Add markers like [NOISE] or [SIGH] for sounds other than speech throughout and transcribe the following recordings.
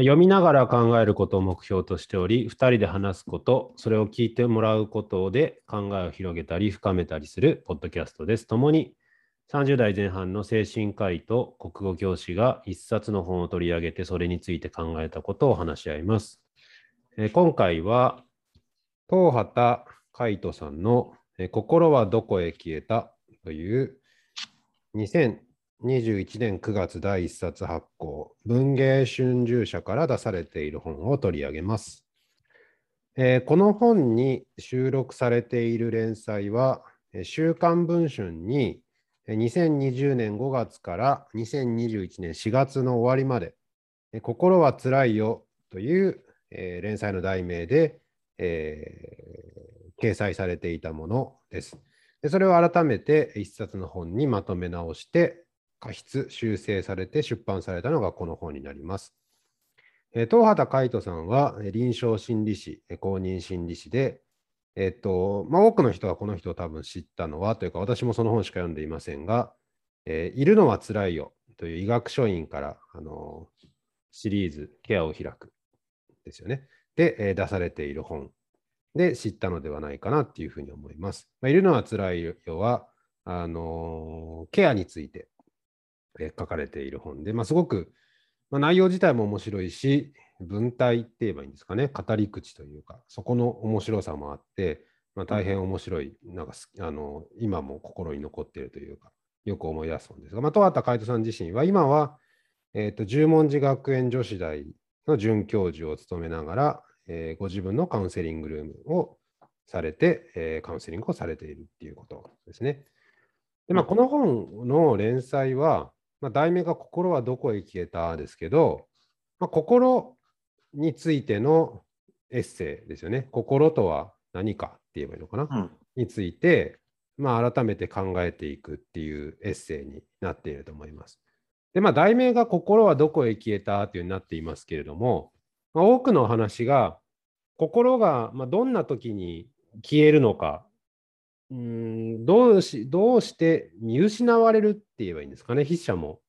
読みながら考えることを目標としており、2人で話すこと、それを聞いてもらうことで考えを広げたり深めたりするポッドキャストです。共に30代前半の精神科医と国語教師が一冊の本を取り上げてそれについて考えたことを話し合います。え今回は東畑海人さんの「心はどこへ消えた?」という21年9月第1冊発行文芸春秋社から出されている本を取り上げます。えー、この本に収録されている連載は「週刊文春」に2020年5月から2021年4月の終わりまで「心はつらいよ」という、えー、連載の題名で、えー、掲載されていたものです。でそれを改めて一冊の本にまとめ直して過失修正されて出版されたのがこの本になります。え東畑海人さんは臨床心理士、公認心理士で、えっとまあ、多くの人がこの人を多分知ったのはというか私もその本しか読んでいませんが「えー、いるのはつらいよ」という医学書院からあのシリーズ「ケアを開く」ですよね。で、えー、出されている本で知ったのではないかなっていうふうに思います。まあ、いるのはつらいよはあのケアについて、えー、書かれている本で、まあ、すごく、まあ、内容自体も面白いし文体って言えばいいんですかね、語り口というか、そこの面白さもあって、まあ、大変面白い、なんかあの今も心に残っているというか、よく思い出すんですが、まあ、戸畑海人さん自身は、今は、えーと、十文字学園女子大の准教授を務めながら、えー、ご自分のカウンセリングルームをされて、えー、カウンセリングをされているっていうことですね。でまあ、この本の連載は、まあ、題名が心はどこへ消えたですけど、まあ、心についてのエッセイですよね。心とは何かって言えばいいのかな、うん、について、まあ、改めて考えていくっていうエッセイになっていると思います。で、まあ、題名が心はどこへ消えたというになっていますけれども、まあ、多くの話が心がまどんな時に消えるのか、うんどうしどうして見失われるって言えばいいんですかね、筆者も、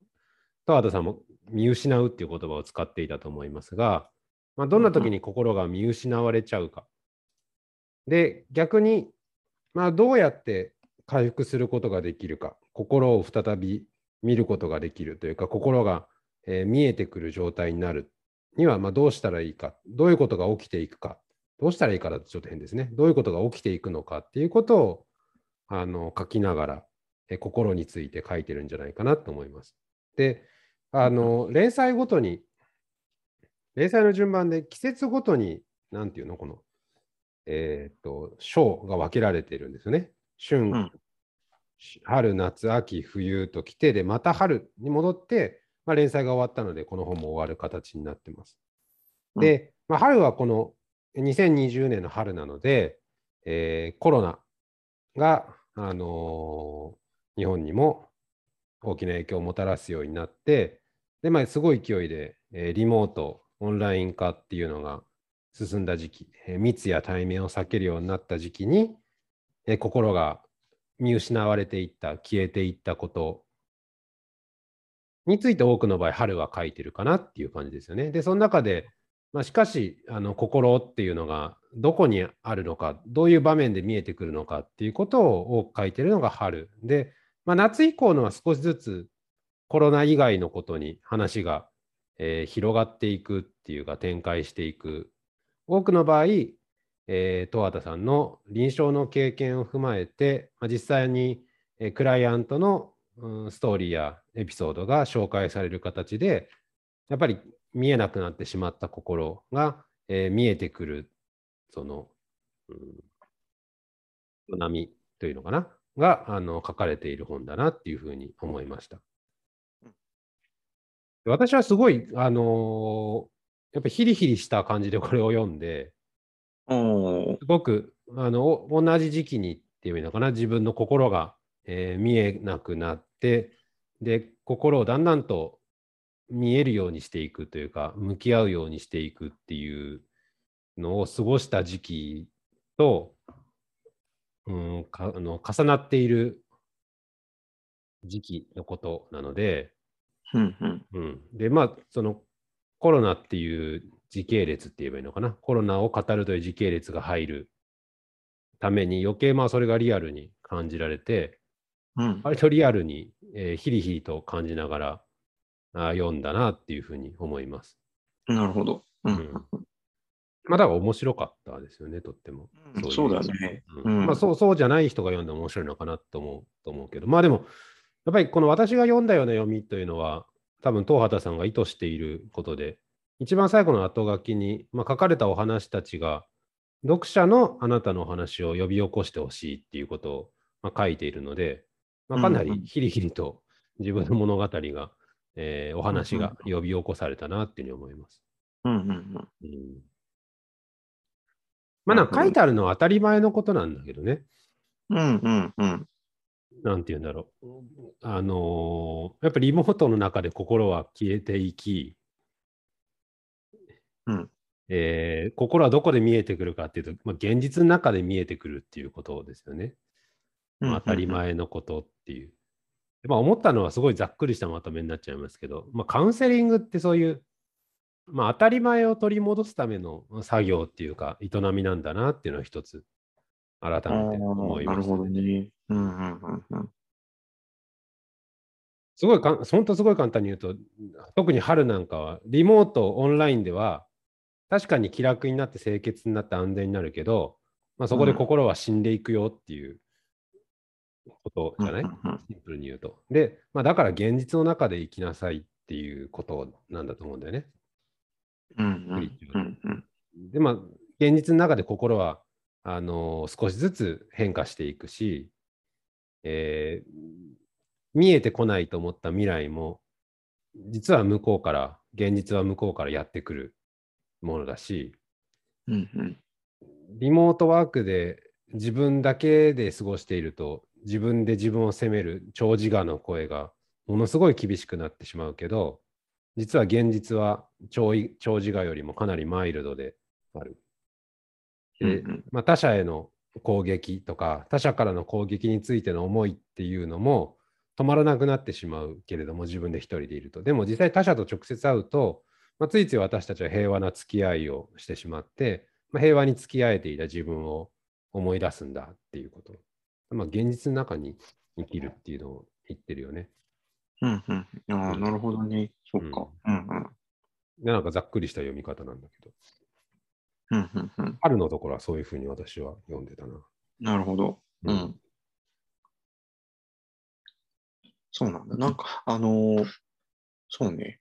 田畑さんも見失うっていう言葉を使っていたと思いますが、まあ、どんな時に心が見失われちゃうか。で、逆に、まあ、どうやって回復することができるか、心を再び見ることができるというか、心が、えー、見えてくる状態になるには、まあ、どうしたらいいか、どういうことが起きていくか、どうしたらいいかだとちょっと変ですね。どういうことが起きていくのかっていうことをあの書きながら、え心について書いてるんじゃないかなと思います。で、あの連載ごとに連載の順番で季節ごとに、なんていうの、この、えっ、と、章が分けられているんですよね。春、うん、春、夏、秋、冬と来て、で、また春に戻って、まあ、連載が終わったので、この本も終わる形になってます。で、まあ、春はこの2020年の春なので、えー、コロナが、あの、日本にも大きな影響をもたらすようになって、で、まあ、すごい勢いで、えー、リモートオンライン化っていうのが進んだ時期、え密や対面を避けるようになった時期に、え心が見失われていった、消えていったことについて多くの場合、春は書いてるかなっていう感じですよね。で、その中で、まあ、しかし、あの心っていうのがどこにあるのか、どういう場面で見えてくるのかっていうことを多く書いてるのが春。で、まあ、夏以降のは少しずつコロナ以外のことに話がえー、広がっていくっていうか展開していく多くの場合、えー、十和田さんの臨床の経験を踏まえて、まあ、実際に、えー、クライアントの、うん、ストーリーやエピソードが紹介される形でやっぱり見えなくなってしまった心が、えー、見えてくるその、うん、波というのかな？があの書かれている本だなっていうふうに思いました。私はすごい、あのー、やっぱヒリヒリした感じでこれを読んで、すごくあの同じ時期にっていうのかな、自分の心が、えー、見えなくなって、で、心をだんだんと見えるようにしていくというか、向き合うようにしていくっていうのを過ごした時期と、うん、かあの重なっている時期のことなので、うんうん。うん、で、まあ、そのコロナっていう時系列って言えばいいのかな？コロナを語るという時系列が入るために余計まあそれがリアルに感じられて、うん。割とリアルに、えーヒリヒリと感じながらあー読んだなっていうふうに思います。なるほど。うん。うんまあだから面白かったですよね、とっても。うん。そうだね。うん。まあそうそうじゃない人が読んでも面白いのかなと思うと思うけど、まあでも、やっぱりこの私が読んだような読みというのは、多分東畑さんが意図していることで、一番最後の後書きに、まあ、書かれたお話たちが、読者のあなたのお話を呼び起こしてほしいっていうことを、まあ、書いているので、まあ、かなうん。うんりヒリヒリと自分の物語が、えーお話が呼び起こされたなっていうふうに思います。うんうん。うんまあなんか書いてあるのは当たり前のことなんだけどね。うん。うんうんうん。なんて言うんだろう。あのーやっぱりリモートの中で心は消えていき、うんえー心はどこで見えてくるかっていうと、まあ、現実の中で見えてくるっていうことですよね。まあ当たり前のことっていう。でまあ、思ったのはすごいざっくりしたまとめになっちゃいますけど、まあ、カウンセリングってそういう、まあ、当たり前を取り戻すための作業っていうか、営みなんだなっていうのは一つ、改めて思いました、なるほどね。うんうんうんうん。すごいかん、本当すごい簡単に言うと、特に春なんかは、リモート、オンラインでは、確かに気楽になって清潔になって安全になるけど、まあ、そこで心は死んでいくよっていうことじゃない、うんうんうんシンプルに言うと。で、まあ、だから現実の中で生きなさいっていうことなんだと思うんだよね。うんうんうんうん。で、まあ、現実の中で心は、あのー少しずつ変化していくし、えー見えてこないと思った未来も、実は向こうから、現実は向こうからやってくるものだし、うんうん。リモートワークで自分だけで過ごしていると、自分で自分を責める長自我の声がものすごい厳しくなってしまうけど、実は現実は長い長自我よりもかなりマイルドである。でまあ、他者への攻撃とか、他者からの攻撃についての思いっていうのも止まらなくなってしまうけれども、自分で一人でいると。でも実際他者と直接会うと、まあ、ついつい私たちは平和な付き合いをしてしまって、まあ、平和に付き合えていた自分を思い出すんだっていうこと。まあ、現実の中に生きるっていうのを言ってるよね。うんうん。ああ、なるほどね。そっか。うんうん。でなんかざっくりした読み方なんだけど、うんうんうん。春のところはそういうふうに私は読んでたな。なるほど。ううんん。そうなんだ。なんか、あのーそうね。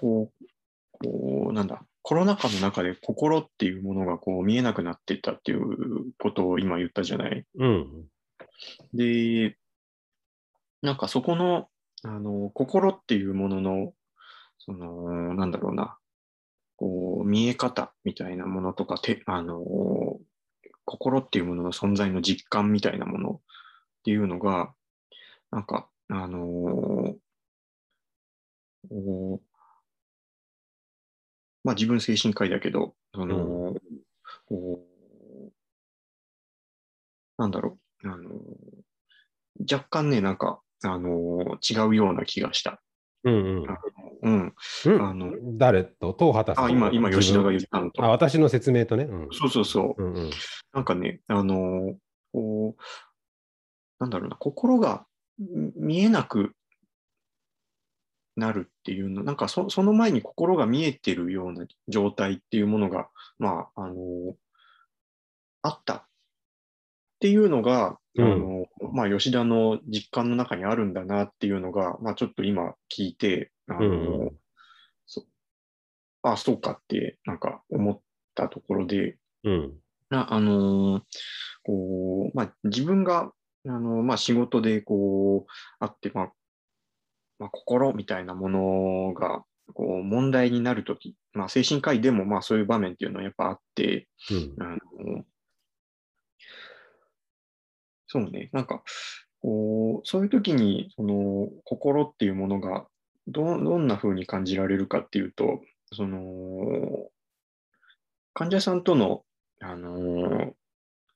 こう、こう、なんだ。コロナ禍の中で心っていうものがこう見えなくなっていったっていうことを今言ったじゃない？うん。で、なんかそこの、あの、心っていうものの、その、なんだろうな、こう、見え方みたいなものとか、て、あの、心っていうものの存在の実感みたいなものっていうのが、なんか、あの、こうまあ自分精神科医だけど、あの、こう、なんだろう、あの、若干ね、なんか、あの、違うような気がした。うんうん。うん。あの、誰と？東畑さんあ、今、今、吉田が言っったのと。あ、私の説明とね。うん。そうそうそう。うんうん。なんかね、あの、こう、なんだろうな、心がん見えなくなるっていうの、なんかそその前に心が見えてるような状態っていうものが、まあ、あの、あったっていうのが、うんあの、まあ、吉田の実感の中にあるんだなっていうのが、まあ、ちょっと今聞いて、あの、うんあ、そうかって、なんか思ったところで、うん。なあのーこう、まあ、自分が、あのまあ、仕事でこう、あって、まあ、まあ、心みたいなものが、こう、問題になるとき、まあ、精神科医でも、まあ、そういう場面っていうのはやっぱあって、うん。あのそうね、なんか、こう、そういう時に、その、心っていうものが、ど、どんな風に感じられるかっていうと、その、患者さんとの、あの、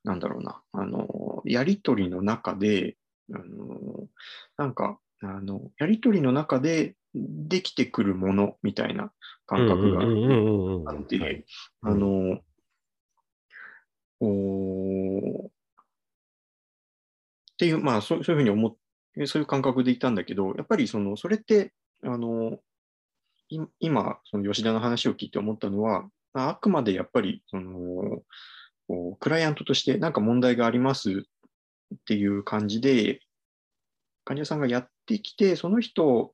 なんだろうな、あの、やりとりの中で、あの、なんか、あの、やりとりの中でできてくるものみたいな感覚があってはい。あの、おーっていう、まあそう、そういうふうに思って、そういう感覚でいたんだけど、やっぱりその、それって、あの、今、その吉田の話を聞いて思ったのは、あくまでやっぱり、その、クライアントとしてなんか問題がありますっていう感じで、患者さんがやってきて、その人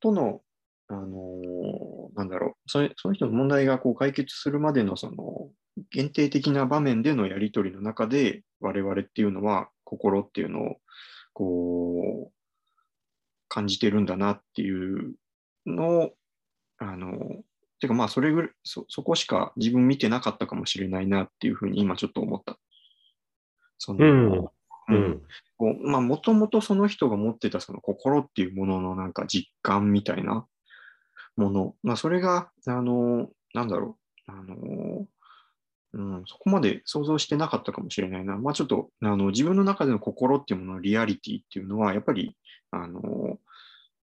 との、あのなんだろう、そその人の問題がこう解決するまでのその限定的な場面でのやり取りの中で、我々っていうのは心っていうのをこう感じてるんだなっていうのを、あの、てかまあそれぐらいそ、こしか自分見てなかったかもしれないなっていうふうに今ちょっと思った。その、うんうんまあ、もともとその人が持ってたその心っていうもののなんか実感みたいなもの、まあ、それが、あの、なんだろう、あの、うん、そこまで想像してなかったかもしれないな。まあ、ちょっと、あの、自分の中での心っていうもののリアリティっていうのは、やっぱり、あの、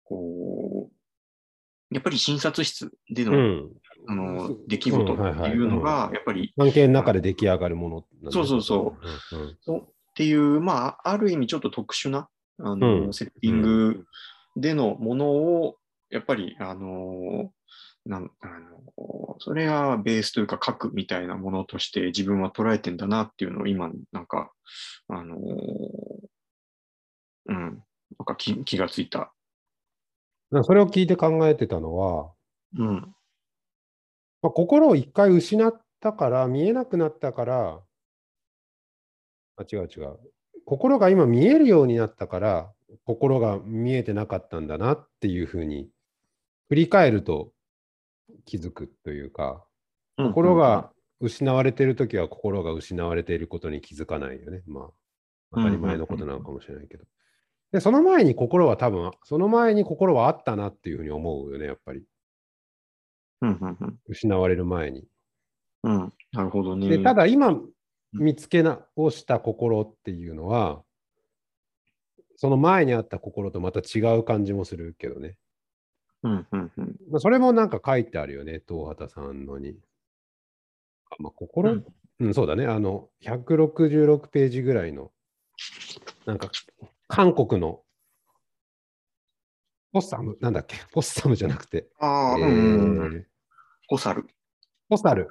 こう、やっぱり診察室での、うん。あの、出来事っていうのが、やっぱり、関係の中で出来上がるものなんだそうそうそうんうん。そうっていう、まあ、ある意味ちょっと特殊な、あの、うん。セッティングでのものを、やっぱり、あの、なんあのそれがベースというか核みたいなものとして自分は捉えてんだなっていうのを今、なんか、あの、うん、なんか気気がついた。それを聞いて考えてたのは、うん、まあ、心を一回失ったから、見えなくなったから、あ、違う違う。心が今見えるようになったから、心が見えてなかったんだなっていうふうに、振り返ると気づくというか、心が失われてるときは心が失われていることに気づかないよね。まあ、当たり前のことなのかもしれないけど。で、その前に心は多分、その前に心はあったなっていうふうに思うよね、やっぱり。失われる前に。うん、なるほどね。で、ただ今見つけ直した心っていうのは、その前にあった心とまた違う感じもするけどね。うん、うん、うん。まあ、それもなんか書いてあるよね、東畑さんのに。あまあ、心、ううんん、そうだね。あの、166ページぐらいの、なんか、韓国の、ポッサム、なんだっけ、ポッサムじゃなくて、ああ、えうんうんうん、ーホサル。ポサル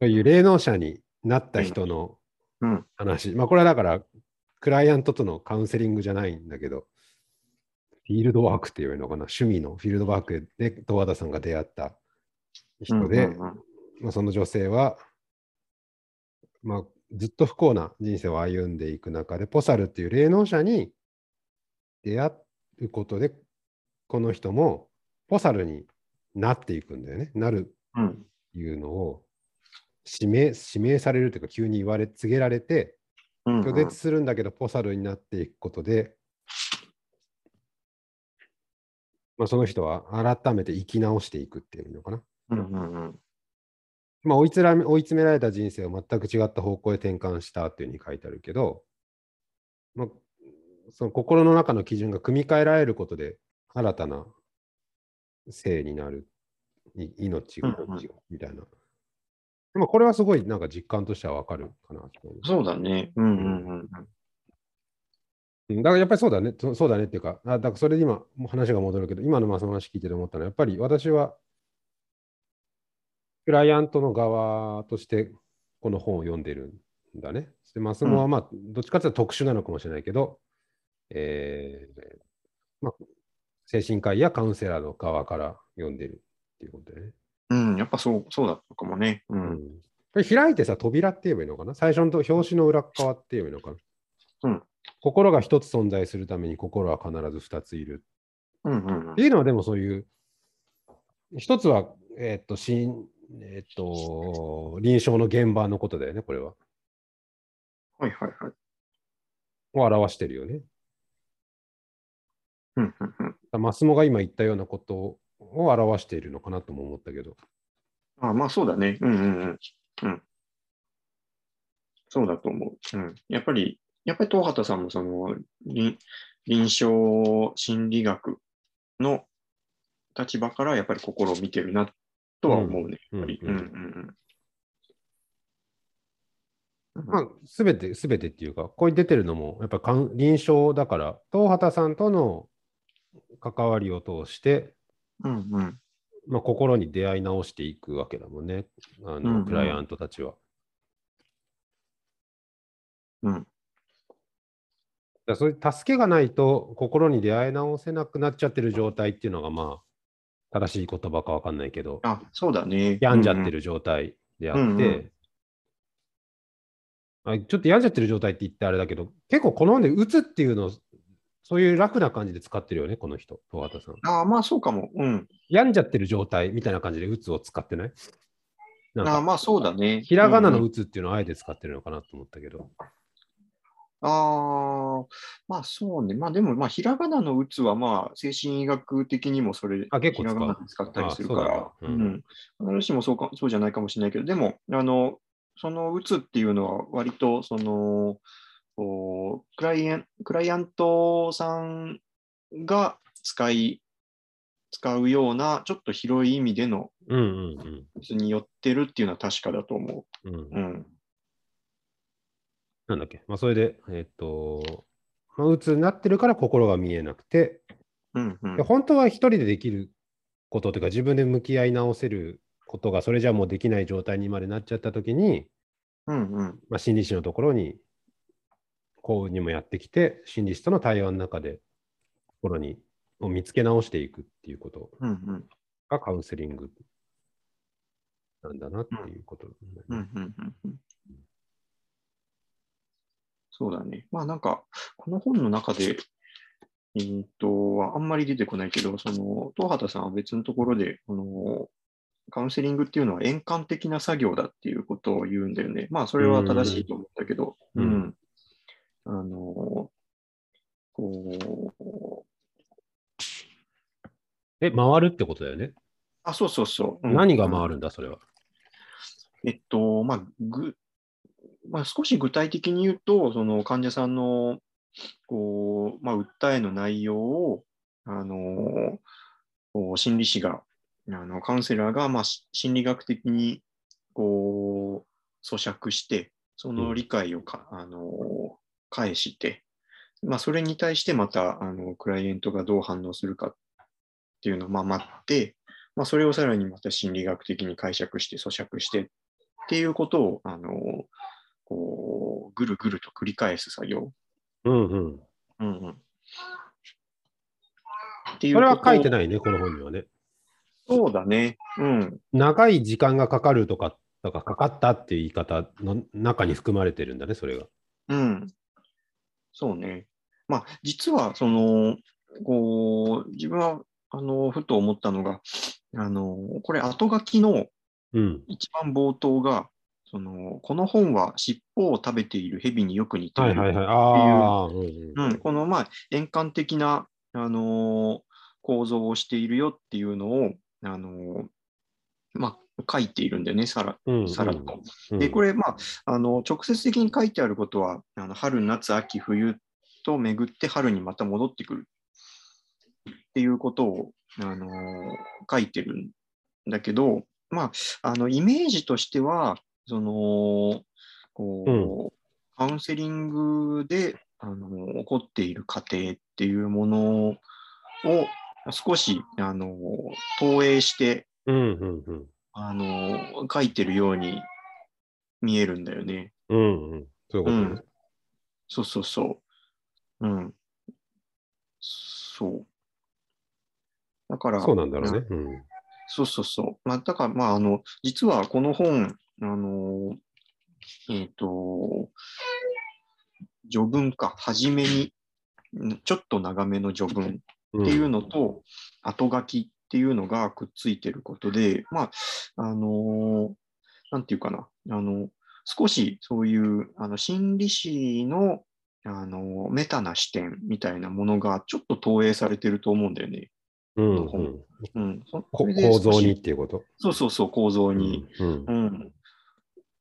という霊能者になった人のうん、話。まあ、これはだから、クライアントとのカウンセリングじゃないんだけど、フィールドワークって言われるのかな、趣味のフィールドワークで東和田さんが出会った人で、うんうんうんまあ、その女性は、まあ、ずっと不幸な人生を歩んでいく中で、ポサルっていう霊能者に出会うことで、この人もポサルになっていくんだよね。なるうんいうのを指名指名されるというか、急に言われ、告げられて、うん拒絶するんだけど、ポサルになっていくことで、まあ、その人は改めて生き直していくっていうのかな。うんうんうんまあ、追いつらめ追い詰められた人生を全く違った方向へ転換したっていうふうに書いてあるけど、まあ、その心の中の基準が組み替えられることで新たな性になる、い命がうんうんみたいな。まあ、これはすごいなんか実感としてはわかるかな。そうだね。うんうんうんうんだからやっぱりそうだね、そそうだねっていうか、あだからそれで今、話が戻るけど、今のまあその話聞いてて思ったのは、やっぱり私は、クライアントの側としてこの本を読んでるんだね。で、マスモはまあ、どっちかというと特殊なのかもしれないけど、えーまあ、精神科医やカウンセラーの側から読んでるっていうことでね。うん。やっぱそう、そうだったかもね。う。うんんこれ開いてさ、扉って言えばいいのかな？最初のと表紙の裏っ側って言えばいいのかな？うん心が一つ存在するために心は必ず二ついるうんうんうんっていうのはでもそういう、一つは、えーっと、心えーっと、臨床の現場のことだよね、これは。はいはいはい。を表してるよね。うんうんうん。だマスモが今言ったようなことを表しているのかなとも思ったけど。あまあそうだね。うんうんうん。うん。そうだと思う。うん。やっぱり、やっぱり東畑さんもその臨臨床心理学の立場からやっぱり心を見てるなとは思うね。やっぱり。ううんんうんうん。まあ、すべて、すべてっていうか、ここに出てるのも、やっぱかん臨床だから、東畑さんとの関わりを通して、うんうん。まあ、心に出会い直していくわけだもんね、あの、うんうんクライアントたちは。うん。だそういう助けがないと、心に出会い直せなくなっちゃってる状態っていうのが、まあ、正しい言葉かわかんないけど、あ、そうだね。病んじゃってる状態であって、うんうんあちょっと病んじゃってる状態って言ってあれだけど、結構この本で打つっていうのを、そういう楽な感じで使ってるよね、この人、東畑さん。ああ、まあそうかも。うん。病んじゃってる状態みたいな感じで打つを使ってない？ああ、まあそうだね。ひらがなうんうんの打つっていうのをあえて使ってるのかなと思ったけど。ああ、まあそうね。まあでも、まあひらがなの打つは、まあ精神医学的にもそれ、あ結構ひらがなで使ったりするから、うなんだううんん。必ずしもそうか、そうじゃないかもしれないけど、でも、あの、その打つっていうのは、割と、その、こうクライアンクライアントさんが使い、使うような、ちょっと広い意味でのうんうん打つに寄ってるっていうのは確かだと思うん。うんう。うん。なんだっけ、まあ、それで、えっと、まあ、うつになってるから心が見えなくて、うんうんで。本当は一人でできることというか、自分で向き合い直せることが、それじゃもうできない状態にまでなっちゃったときに、うんうん。まあ、心理師のところに、こうにもやってきて、心理師との対話の中で、心にを見つけ直していくっていうこと。がカウンセリングなんだなっていうことね、うんうんうんうんそうだね。まあなんか、この本の中で、えーっと、あんまり出てこないけど、その、東畑さんは別のところで、この、カウンセリングっていうのは円環的な作業だっていうことを言うんだよね。まあ、それは正しいと思ったけど、ううんん。あの、こう、え、回るってことだよね？あ、そうそうそう。うん何が回るんだ、それは？えっと、まあ、ぐ、まあ、少し具体的に言うと、その患者さんの、こう、まあ、訴えの内容を、あの、心理師が、あの、カウンセラーが、まあ、し心理学的に、こう、咀嚼して、その理解をか、あの、返して、まあ、それに対してまた、あの、クライエントがどう反応するかっていうのを、まあ、待って、まあ、それをさらにまた心理学的に解釈して、咀嚼してっていうことを、あの、こう、ぐるぐると繰り返す作業。うんうん。うんうん。っていうそれは書いてい。ないね、この本にはね。そうだね。うん。長い時間がかかるとか、とかかかったっていう言い方の中に含まれてるんだね、それが。うん。そうね。まあ、実は、その、こう、自分は、あの、ふと思ったのが、あの、これ、後書きのうん。一番冒頭が、その、この本は尻尾を食べている蛇によく似ている。はいはいう。この、まあ、円環的な、あのー構造をしているよっていうのを、あのーまあ、書いているんだよね、さらさらっと。うん。で、これ、まあ、あの直接的に書いてあることは、あの春、夏、秋、冬と巡って春にまた戻ってくる。っていうことを、あのー書いてるんだけど、まあ、あのイメージとしては、そのこう、カウンセリングで、あの起こっている過程っていうものを少し、あの投影して、うんうんうん。あの書いてるように見えるんだよね。うんうん。そういうことね。うんそうそうそう。うん。そう。だから、そうなんだろうね。うん。そうそうそう。まあ、だから、まあ、あの、実はこの本、あの、えっ、と、序文か、初めに、んちょっと長めの序文っっていうのと、後書きっていうのがくっついてることで、まあ、あのなんていうかな、あの、少しそういう、あの、心理師の、あの、メタな視点みたいなものがちょっと投影されてると思うんだよね。うんうん、うん。構造にっていうこと？そうそうそう、構造に。うんうん。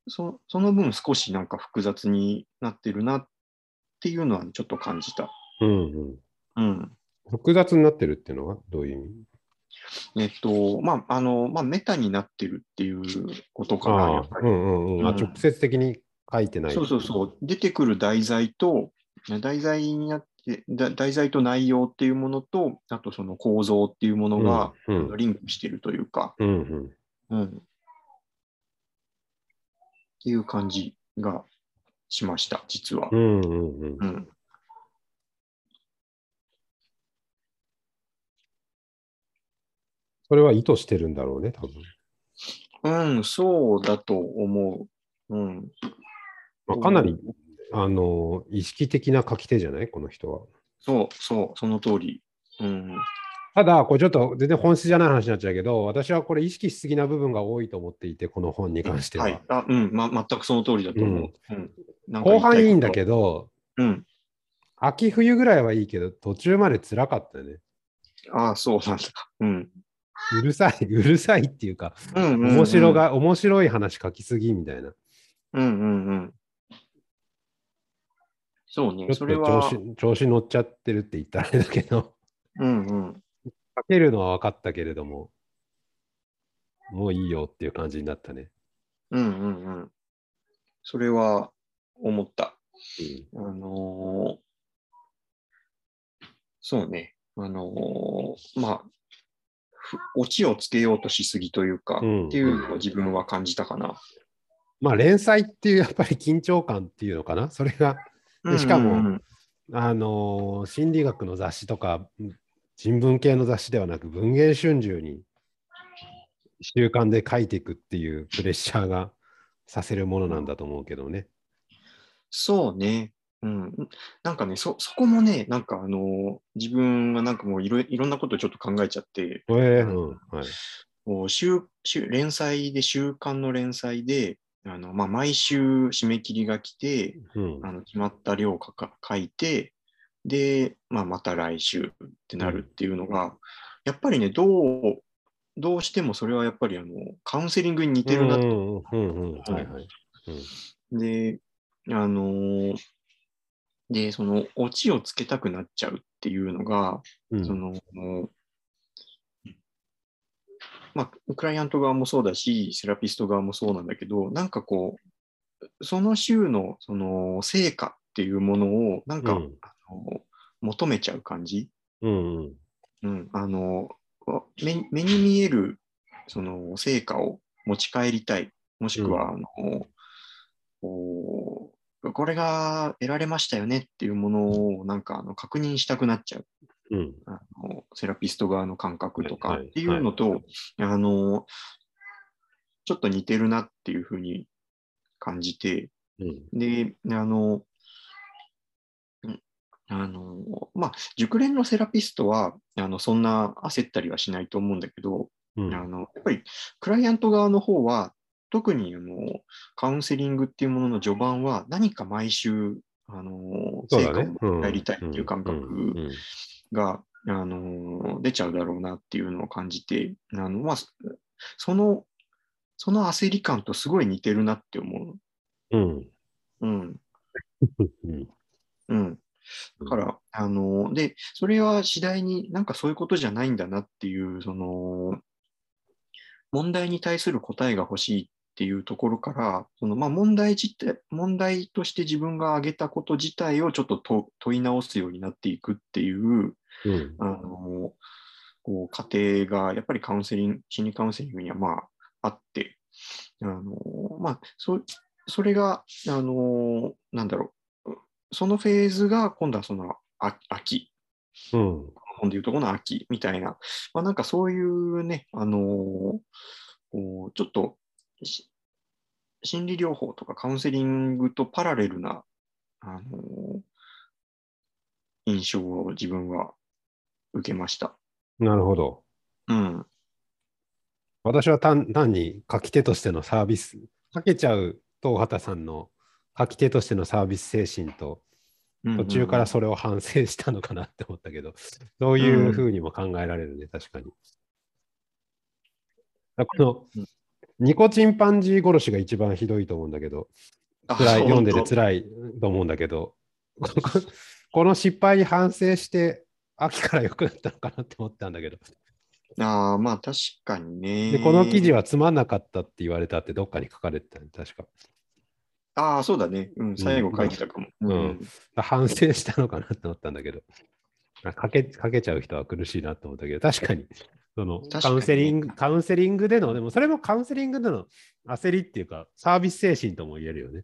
そその分少しなんか複雑になってるなっっていうのはちょっと感じた。うんうん。うん。複雑になってるっていうのはどういう意味？えっと、まあ、あの、まあ、メタになってるっていうことかな、やっぱり。うんうんうん。あうん直接的に書いてない。そうそうそう。出てくる題材と、題材になって、だ題材と内容っていうものと、あとその構造っていうものが、リンクしてるというか、うんうん。うん。っていう感じがしました、実はう。んうんうんう。ん。それは意図してるんだろうね、多分。うん、そうだと思う。うん。まあ、かなり、あの、意識的な書き手じゃないこの人は。そう、そう、その通り。うん。ただ、これちょっと全然本質じゃない話になっちゃうけど、私はこれ意識しすぎな部分が多いと思っていて、この本に関しては。はい。あ、うん、ま、全くその通りだと思う。うん。後半いいんだど。けど、うん。秋冬ぐらいはいいけど、途中まで辛かったよね。ああ、そうなんだ。うん。うるさい、うるさいっていうか、うんうんうん面白が、面白い話書きすぎみたいな。うんうんうん。そうね、それは、子調子乗っちゃってるって言ったらあれだけど、うんうん。書けるのは分かったけれども、もういいよっていう感じになったね。うんうんうん。それは思った。うんあのーそうね、あのーまあ、ふオチをつけようとしすぎというか、うんっていうのを自分は感じたかな。まあ連載っていうやっぱり緊張感っていうのかな？それが、でしかもうんうんあのー心理学の雑誌とか、人文系の雑誌ではなく文芸春秋に習慣で書いていくっていうプレッシャーがさせるものなんだと思うけどね。そうね。うん。なんかね、そ、そこもね、なんかあのー自分がなんかもういろいろんなことちょっと考えちゃって、えーうんはいこう週週連載で、週刊の連載で、あのまあ、毎週締め切りが来て、うんあの決まった量を書いて、で、まあ、また来週ってなるっていうのが、やっぱりね、どう、どうしてもそれはやっぱりあのカウンセリングに似てるなと。で、あのーで、その、オチをつけたくなっちゃうっていうのが、うん。その、まあ、クライアント側もそうだし、セラピスト側もそうなんだけど、なんかこう、その週のその成果っていうものを、なんか、うん求めちゃう感じ？うんうん。うん、あの目目に見えるその成果を持ち帰りたい。もしくは、あのこうこれが得られましたよねっていうものをなんかあの確認したくなっちゃう。うん。あのセラピスト側の感覚とかっていうのと、あの、ちょっと似てるなっていうふうに感じて、うん。で、あの、うんあの、まあ、熟練のセラピストは、あの、そんな焦ったりはしないと思うんだけど、うんあの、やっぱり、クライアント側の方は、特に、あの、カウンセリングっていうものの序盤は、何か毎週、あの、成果をやりたいっていう感覚が、あの出ちゃうだろうなっていうのを感じて、あのまあ、その、その焦り感とすごい似てるなって思うんう。うん。うん [LAUGHS] うん。だから、あので、それは次第になんかそういうことじゃないんだなっていう、その、問題に対する答えが欲しいっていうところから、そのまあ問題自体、問題として自分が挙げたこと自体をちょっとと問い直すようになっていくっていう、うん。あの、こう、過程が、やっぱりカウンセリング、心理カウンセリングには、まあ、あって、あの、まあ、そ、それが、あの、なんだろう、そのフェーズが、今度はその、あ秋、うん本でいうとこの秋みたいな、まあ、なんかそういうね、あの、こうちょっと、し心理療法とかカウンセリングとパラレルな、あの、印象を自分は受けました。なるほど。うん。私は単単に書き手としてのサービス、書けちゃう東畑さんの書き手としてのサービス精神と、途中からそれを反省したのかなって思ったけど、そういうふうにも考えられるね、確かに。このうんニコチンパンジー殺しが一番ひどいと思うんだけど、あ辛い読んでて辛いと思うんだけど、[LAUGHS] この失敗に反省して、秋から良くなったのかなって思ったんだけど。ああ、まあ確かにね。で、この記事はつまんなかったって言われたってどっかに書かれてたね、確か。ああ、そうだね。うん、最後書いてたかも。うん反省したのかなって思ったんだけど。あかけかけちゃう人は苦しいなと思ったけど、確かに、そのカウンセリング、カウンセリングでの、でもそれもカウンセリングでの焦りっていうか、サービス精神とも言えるよね。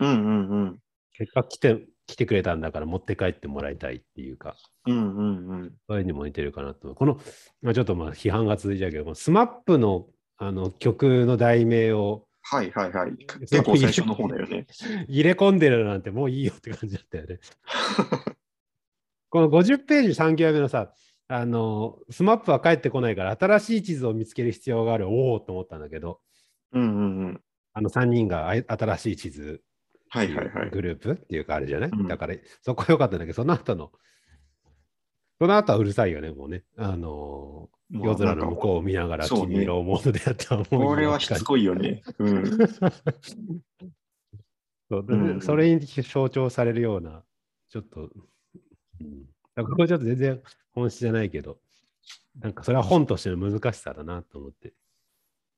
うんうんうん。結果来て、来てくれたんだから持って帰ってもらいたいっていうか、うんうんうん。そういうにも似てるかなと。この、まあ、ちょっとまあ批判が続いちゃうけど、スマップのあの曲の題名をはいはいはい。結構最初の方だよね。[LAUGHS] 入れ込んでるなんてもういいよって感じだったよね。この50ページ3行目のさ、あの、スマップは帰ってこないから新しい地図を見つける必要がある。おおと思ったんだけど、うんうんうん。あの3人が新しい地図はいはいはい。グループっていうかあれじゃない、うんだからそこは良かったんだけど、その後の、その後はうるさいよね、もうね。あの、まあ夜空の向こうを見ながら君色をモードでやったこれはしつこいよね。うん。[LAUGHS] そうでうんそれに象徴されるような、ちょっと、うん、これちょっと全然本質じゃないけど、なんかそれは本としての難しさだなと思って。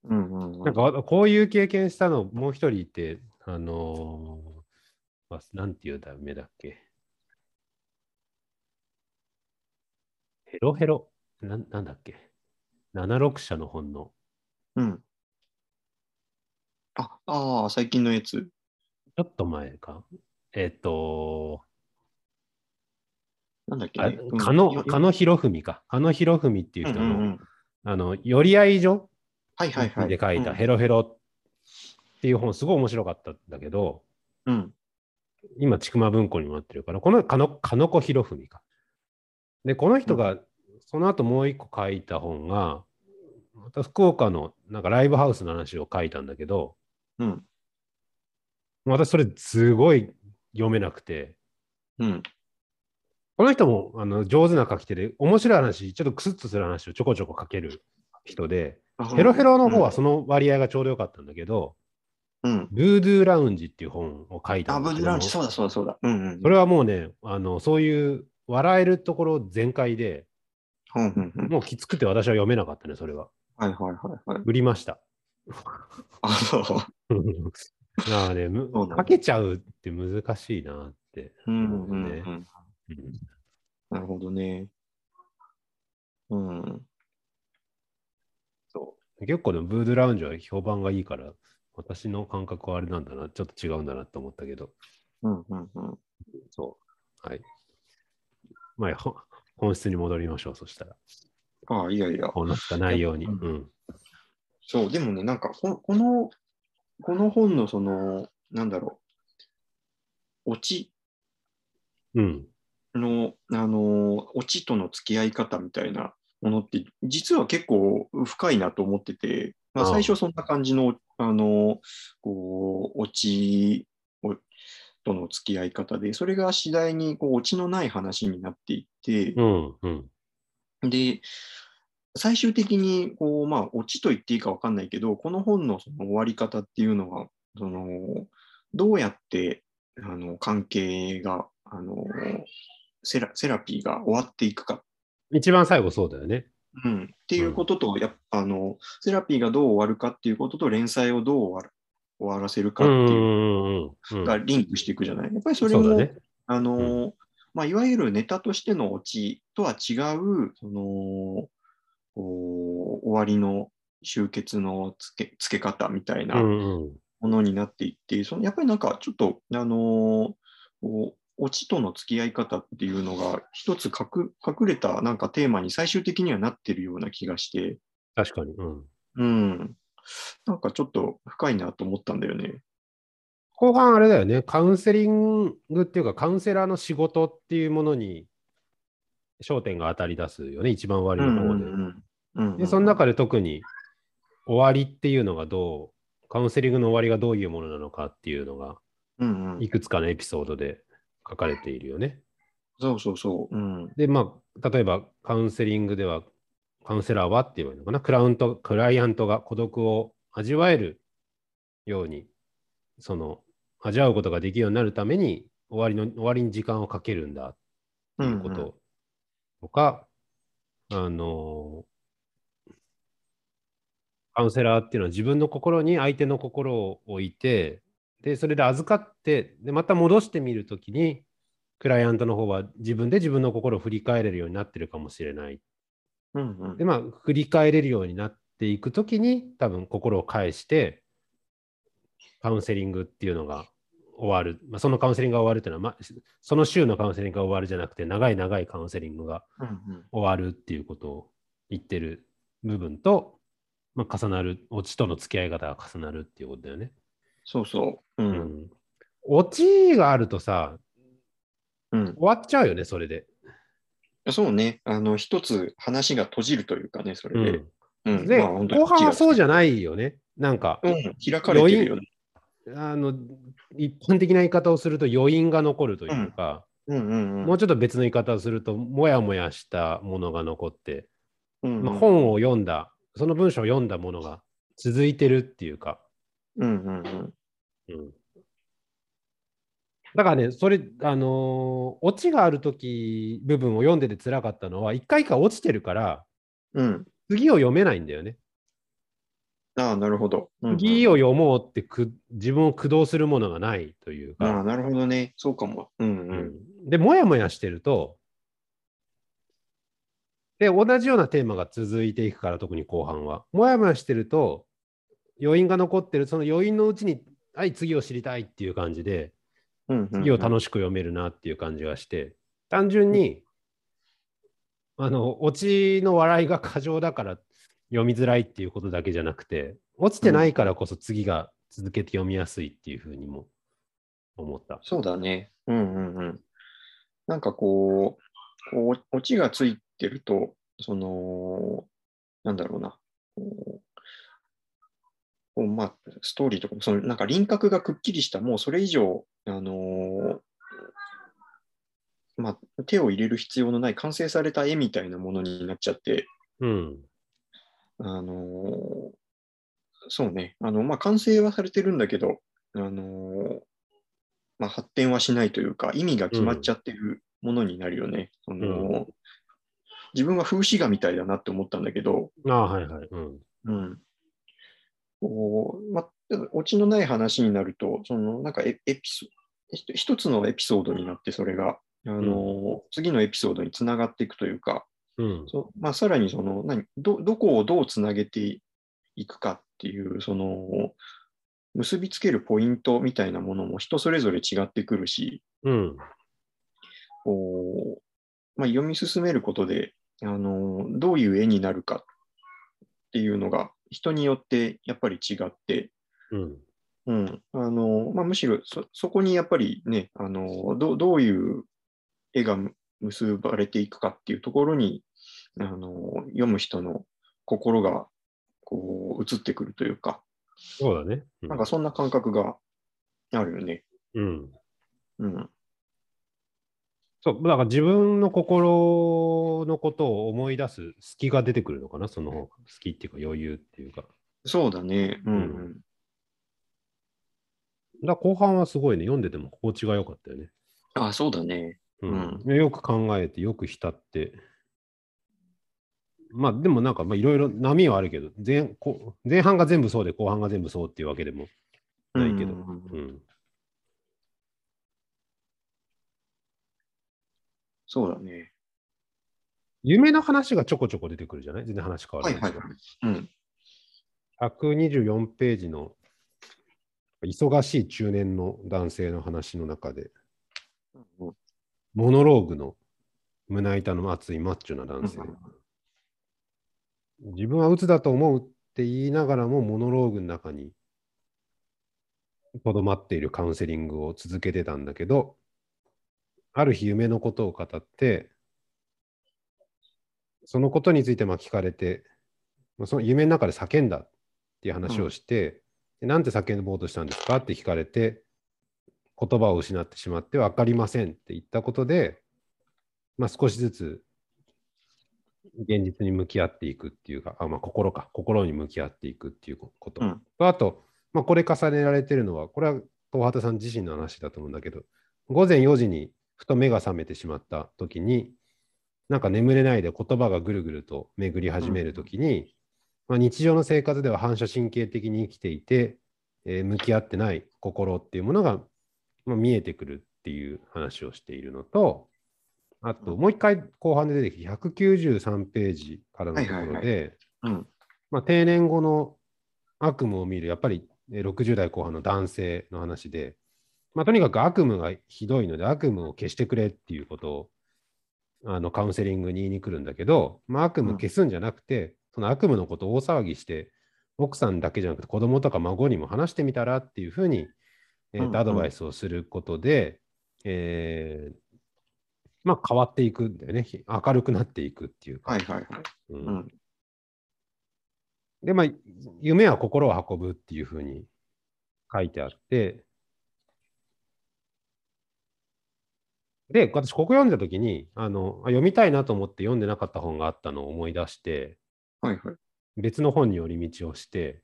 うんうんうんなんかわこういう経験したのもう一人いて、あのーまあなんていうダメだっけ。ヘロヘロなんなんだっけ ?76 社の本の、うん。あ、ああ、最近のやつ。ちょっと前か？えっ、と、なんだっけ、あね。うん加野、よ加野博文か？加野博文っていう人の、うんうんうんあの、寄り合い所はいはいはい。で書いたうんヘロヘロっていう本、すごい面白かったんだけど、うん。今、ちくま文庫にもなってるから、この加野加野子博文か。で、この人が、その後もう一個書いた本が、また福岡のなんかライブハウスの話を書いたんだけど、うん。私それすごい読めなくて、うん。この人もあの上手な書き手で、面白い話、ちょっとクスッとする話をちょこちょこ書ける人で、ヘロヘロの方はその割合がちょうどよかったんだけど、うん。ブードゥーラウンジっていう本を書いたあ、んだけどブードゥラウンジ、そうだそうだそうだ。うんうん。それはもうね、あのそういう笑えるところ全開で。もうきつくて私は読めなかったね、それは。はいはいはいはい。売りました。あ、そう。[LAUGHS] まあね、かけちゃうって難しいなって。うんうんうねん。うんなるほどね。うん。そう結構ね、ブードラウンジは評判がいいから、私の感覚はあれなんだな、ちょっと違うんだなと思ったけど、うんうんうん。そう。はい。まあ、ほ本質に戻りましょう、そしたら。ああ、いやいや。こうなったないように。ううんん。そう、でもね、なんかこ、この、この本のその、なんだろう、オチうん。の、あの、オチとの付き合い方みたいなものって、実は結構深いなと思ってて、まあ最初そんな感じの、あの、こう、オチをとの付き合い方で、それが次第に、こう、オチのない話になっていって、うん。うん。で、最終的に、こう、まあ、オチと言っていいかわかんないけど、この本のその終わり方っていうのが、その、どうやって、あの、関係が、あの、セラセラピーが終わっていくか、一番最後そうだよね。うん、っていうことと、やっぱあの、セラピーがどう終わるかっていうことと、連載をどう終わる終わらせるかっていううんうんうんうん。がリンクしていくじゃない？やっぱりそれも、ね。あの、まあ、いわゆるネタとしてのオチとは違う、その、こう終わりの終結のつけつけ方みたいなうんうん。ものになっていって、そのやっぱりなんかちょっと、あのこうオチとの付き合い方っていうのが一つ隠隠れたなんかテーマに最終的にはなってるような気がして、確かに。うん。うん。なんかちょっと深いなと思ったんだよね。後半あれだよね。カウンセリングっていうか、カウンセラーの仕事っていうものに焦点が当たり出すよね。一番終わりの方で。うんうんで、その中で特に終わりっていうのがどう、カウンセリングの終わりがどういうものなのかっていうのが、うんうんいくつかのエピソードで書かれているよね。そうそうそう。うんで、まあ、例えばカウンセリングでは、カウンセラーはって言えばいいのかな、クラウント、クライアントが孤独を味わえるように、その、味わうことができるようになるために、終わりの終わりに時間をかけるんだっていうこうんうんととか、あの、カウンセラーっていうのは自分の心に相手の心を置いて、で、それで預かって、で、また戻してみるときに、クライアントの方は自分で自分の心を振り返れるようになってるかもしれない。うんうんで、まあ、振り返れるようになっていくときに、多分心を返して、カウンセリングっていうのが終わる。まあ、そのカウンセリングが終わるっていうのは、まあ、その週のカウンセリングが終わるじゃなくて、長い長いカウンセリングがうんうん終わるっていうことを言ってる部分と、まあ、重なる、オチとの付き合い方が重なるっていうことだよね。そうそう。う。うんん。オチがあるとさ、うん。終わっちゃうよね、それで。そうね。あの、一つ話が閉じるというかね、それで。うん。うん。で、まあ本当に後半はそうゃじゃないよね。なんか、うん。開かれてるよね。あの、一般的な言い方をすると余韻が残るというか、うんうんうん。もうちょっと別の言い方をすると、もやもやしたものが残って、うんうんまあ、本を読んだ、その文章を読んだものが続いてるっていうか、うんうんうん。うんだからね、それ、あのーオチがあるとき、部分を読んでて辛かったのは、一回一回落ちてるから、うん。次を読めないんだよね。ああ、なるほど。うんうん次を読もうってく自分を駆動するものがないというああ、か、なるほどね。そうかも。うんう。うんんで、もやもやしてると、で、同じようなテーマが続いていくから、特に後半は。もやもやしてると、余韻が残ってる、その余韻のうちに、はい、次を知りたいっていう感じで、次を楽しく読めるなっていう感じがして、単純に、あの、オチの笑いが過剰だから読みづらいっていうことだけじゃなくて、落ちてないからこそ次が続けて読みやすいっていうふうにも思った。そうだね。うんうんうん。なんかこう、こうオチがついてると、その、なんだろうな。こうこうまあ、ストーリーとかも、そのなんか輪郭がくっきりした、もうそれ以上、あのーまあ、手を入れる必要のない完成された絵みたいなものになっちゃって、うん。あのーそうね、あの、まあ、完成はされてるんだけど、あのーまあ、発展はしないというか、意味が決まっちゃってるものになるよね。その自分は風刺画みたいだなって思ったんだけど、ああ、はいはい。うん。うん。こう、ま、オチのない話になると、その、なんかエエピソ一つのエピソードになって、それが、あの、次のエピソードにつながっていくというか、うん。まあ、さらにその何ど、どこをどうつなげていくかっていう、その、結びつけるポイントみたいなものも人それぞれ違ってくるし、うん。こうまあ、読み進めることで、あの、どういう絵になるかっていうのが人によってやっぱり違って、うん。うん、あの、まあ、むしろそ、そこにやっぱりね、あの、どどういう絵がむ結ばれていくかっていうところに、あの、読む人の心が、こう、映ってくるというか、そうだね。うんなんかそんな感覚があるよね。うん。うん。そう、だから自分の心のことを思い出す隙が出てくるのかな、その隙っていうか余裕っていうか。そうだね。うん、うん。だ後半はすごいね、読んでても心地が良かったよね。あそうだね。うんでよく考えて、よく浸って。まあでもなんかまあいろいろ波はあるけど前こ前半が全部そうで後半が全部そうっていうわけでもないけど。うんうんうんうんそうだね。夢の話がちょこちょこ出てくるじゃない？全然話変わはいはいるんですけど。はい。うん。124ページの忙しい中年の男性の話の中で、うんモノローグの胸板の熱いマッチョな男性。自分は鬱だと思うって言いながらも、モノローグの中にとどまっているカウンセリングを続けてたんだけど、ある日夢のことを語って、そのことについてまあ聞かれて、まあその夢の中で叫んだっていう話をして、でなんて叫ぼうとしたんですか？って聞かれて、言葉を失ってしまって分かりませんって言ったことで、まあ、少しずつ現実に向き合っていくっていうか、あまあ、心か、心に向き合っていくっていうこと。うんとあと、まあ、これ重ねられてるのは、これは東畑さん自身の話だと思うんだけど、午前4時にふと目が覚めてしまった時に、なんか眠れないで言葉がぐるぐると巡り始める時に、まあ、日常の生活では反射神経的に生きていて、えー向き合ってない心っていうものが、まあ、見えてくるっていう話をしているのと、あともう一回後半で出てきて193ページからのところで、定年後の悪夢を見る、やっぱりえー60代後半の男性の話で、まあ、とにかく悪夢がひどいので、悪夢を消してくれっていうことをあのカウンセリングに言いに来るんだけど、まあ、悪夢消すんじゃなくて、その悪夢のことを大騒ぎして、奥さんだけじゃなくて子供とか孫にも話してみたらっていうふうに、えーアドバイスをすることで、えーまあ、変わっていくんだよね。ひ明るくなっていくっていうか。はいはいはい。うんうん。で、まあ、夢は心を運ぶっていうふうに書いてあって、で、私、ここ読んだときにあのあ、読みたいなと思って読んでなかった本があったのを思い出して、はいはい。別の本に寄り道をして、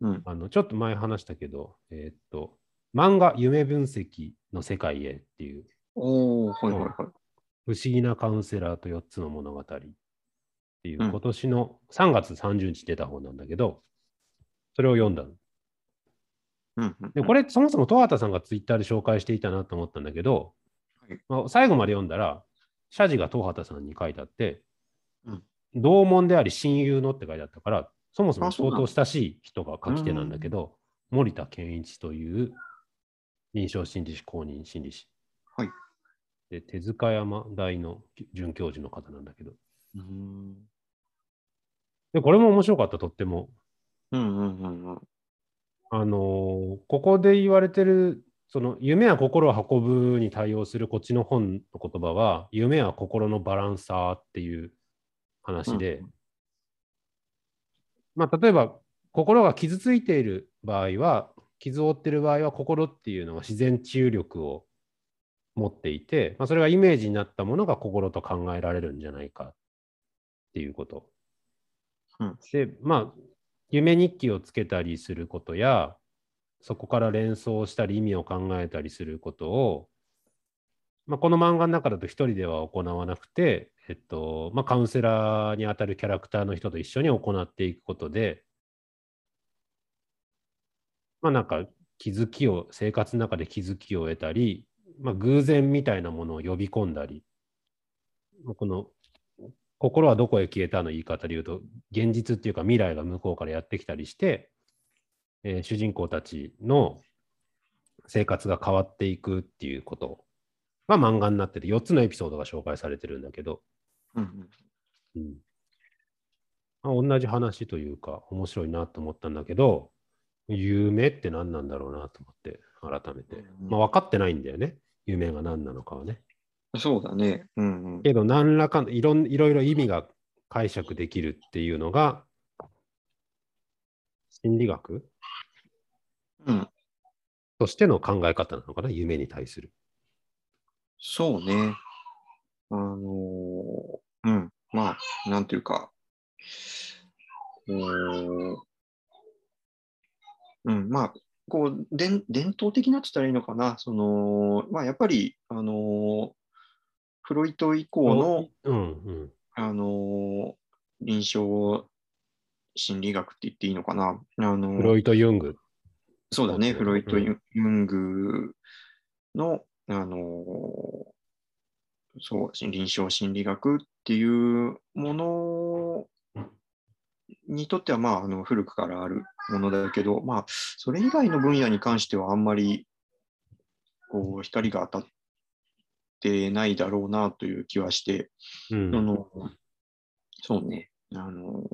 うん。あのちょっと前話したけど、えーっと、漫画夢分析の世界へっていう、おー、はいはいはい。不思議なカウンセラーと4つの物語っていう、うん今年の3月30日出た本なんだけど、それを読んだの。うんうん。で、これ、そもそも戸畑さんがツイッターで紹介していたなと思ったんだけど、はいまあ、最後まで読んだら、謝辞が戸畑さんに書いてあって、うん同門であり親友のって書いてあったから、そもそも相当親しい人が書き手なんだけど、森田健一という臨床心理士公認心理師。はいで、手塚山大の准教授の方なんだけど、うーん。で、これも面白かった、とっても。うんうんうんうん。あのーここで言われてる、その夢は心を運ぶに対応するこっちの本の言葉は、夢は心のバランサーっていう話で、うんまあ、例えば心が傷ついている場合は、傷を負っている場合は、心っていうのは自然治癒力を持っていて、まあ、それがイメージになったものが心と考えられるんじゃないかっていうこと。うん。で、まあ、夢日記をつけたりすることや、そこから連想したり意味を考えたりすることを、まあ、この漫画の中だと一人では行わなくて、えっとまあ、カウンセラーにあたるキャラクターの人と一緒に行っていくことで、まあなんか気づきを、生活の中で気づきを得たり、まあ、偶然みたいなものを呼び込んだり、まあこの心はどこへ消えたの言い方で言うと、現実っていうか未来が向こうからやってきたりして、えー主人公たちの生活が変わっていくっていうこと。が漫画になってて、4つのエピソードが紹介されてるんだけど、うんうん。うんまあ、同じ話というか、面白いなと思ったんだけど、夢って何なんだろうなと思って、改めて。うんまあ、分かってないんだよね。夢が何なのかはね。そうだね。うんうん。けど、何らかのいろんいろいろ意味が解釈できるっていうのが、心理学うん。としての考え方なのかな、夢に対する。そうね。あのーうん。まあ、なんていうか、うーん、うん、まあ、こう、伝伝統的なって言ったらいいのかな。その、まあ、やっぱり、あのーフロイト以降の、うんうん。あのー臨床心理学って言っていいのかな。あのーフロイト・ユング。そうだね、うんフロイト・ユユングの、あのーそう、臨床心理学っていうものにとっては、まあ、あの古くからあるものだけど、まあ、それ以外の分野に関してはあんまり、こう、光が当たってないだろうなという気はして、うん。その、そうね、あの、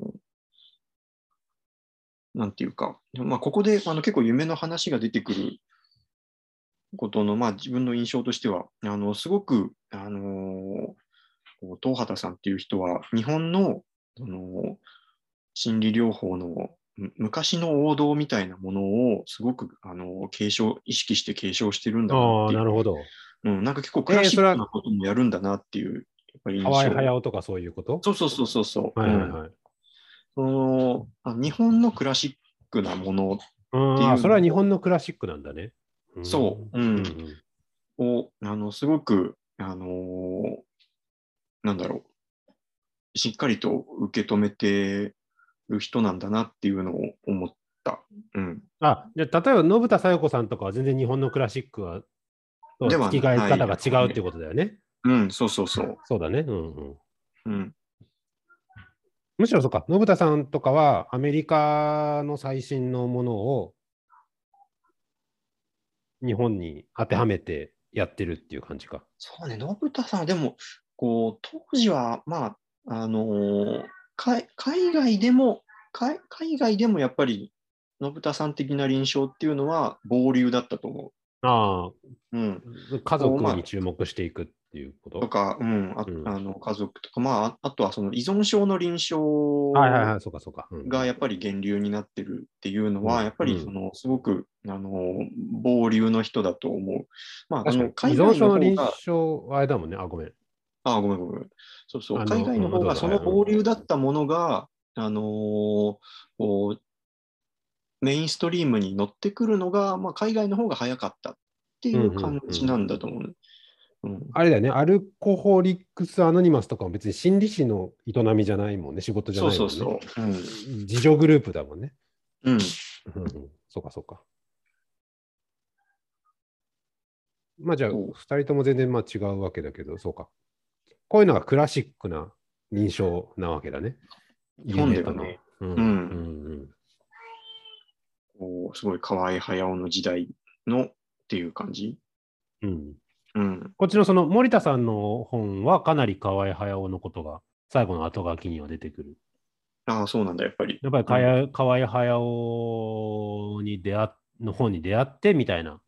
なんていうか、まあ、ここであの結構夢の話が出てくることの、まあ、自分の印象としては、あのすごく、あの東畑さんっていう人は、日本の、あの心理療法のむ昔の王道みたいなものをすごくあの継承、意識して継承してるんだなああ、っていうなるほど。うん、なんか結構クラシックなこともやるんだなっていう、やっぱり印河合象。駿とかそういうこと？そうそうそうそうそう。うんはいはいはい。そのあ日本のクラシックなものうんっていうあそれは日本のクラシックなんだね。んそううんうんを、あの、すごく、あのーなんだろう、しっかりと受け止めてる人なんだなっていうのを思った。うん。あ、じゃあ例えば、信田小夜子さんとかは全然日本のクラシックは、とでは付き替え方が違うっていうことだよね。うん、そうそうそう。そうだね。うんうん。うん。むしろそうか、信田さんとかはアメリカの最新のものを日本に当てはめてやってるっていう感じか。そうね、信田さんはでも、こう、当時は、まあ、あのー海海外でも、海海外でもやっぱり、信田さん的な臨床っていうのは、暴流だったと思あう。うん。あ、家族まあに注目していくっていうこと？とか、うん、あうんあの家族とか、まあ、ああとはその依存症の臨床はいはいはい、そうかそうか。うんがやっぱり源流になってるっていうのは、うんやっぱりそのすごくあの暴流の人だと思う。まあ、あの依海外存症の臨床はあれだもんね。あ、ごめん。あ、ごめんごめん。そうそう、海外の方うんがその暴流だったものが、あのーメインストリームに乗ってくるのが、まあ、海外の方が早かったっていう感じなんだと思うね。うんあれだよね、アルコホリックス・アノニマスとかも別に心理師の営みじゃないもんね、仕事じゃそうないもんね。そうそう。うん自助グループだもんね。うんうんうん、そうかそうか。まあじゃあ、そう二人とも全然まあ違うわけだけど、そうか。こういうのがクラシックな認証なわけだね。日本ではね、なうんうんうんこうすごい河合駿の時代のっていう感じ？うんうんうん。こっちのその森田さんの本はかなり河合駿のことが最後の後書きには出てくる。ああ、そうなんだ、やっぱり。やっぱり河合駿に出会っの本に出会ってみたいな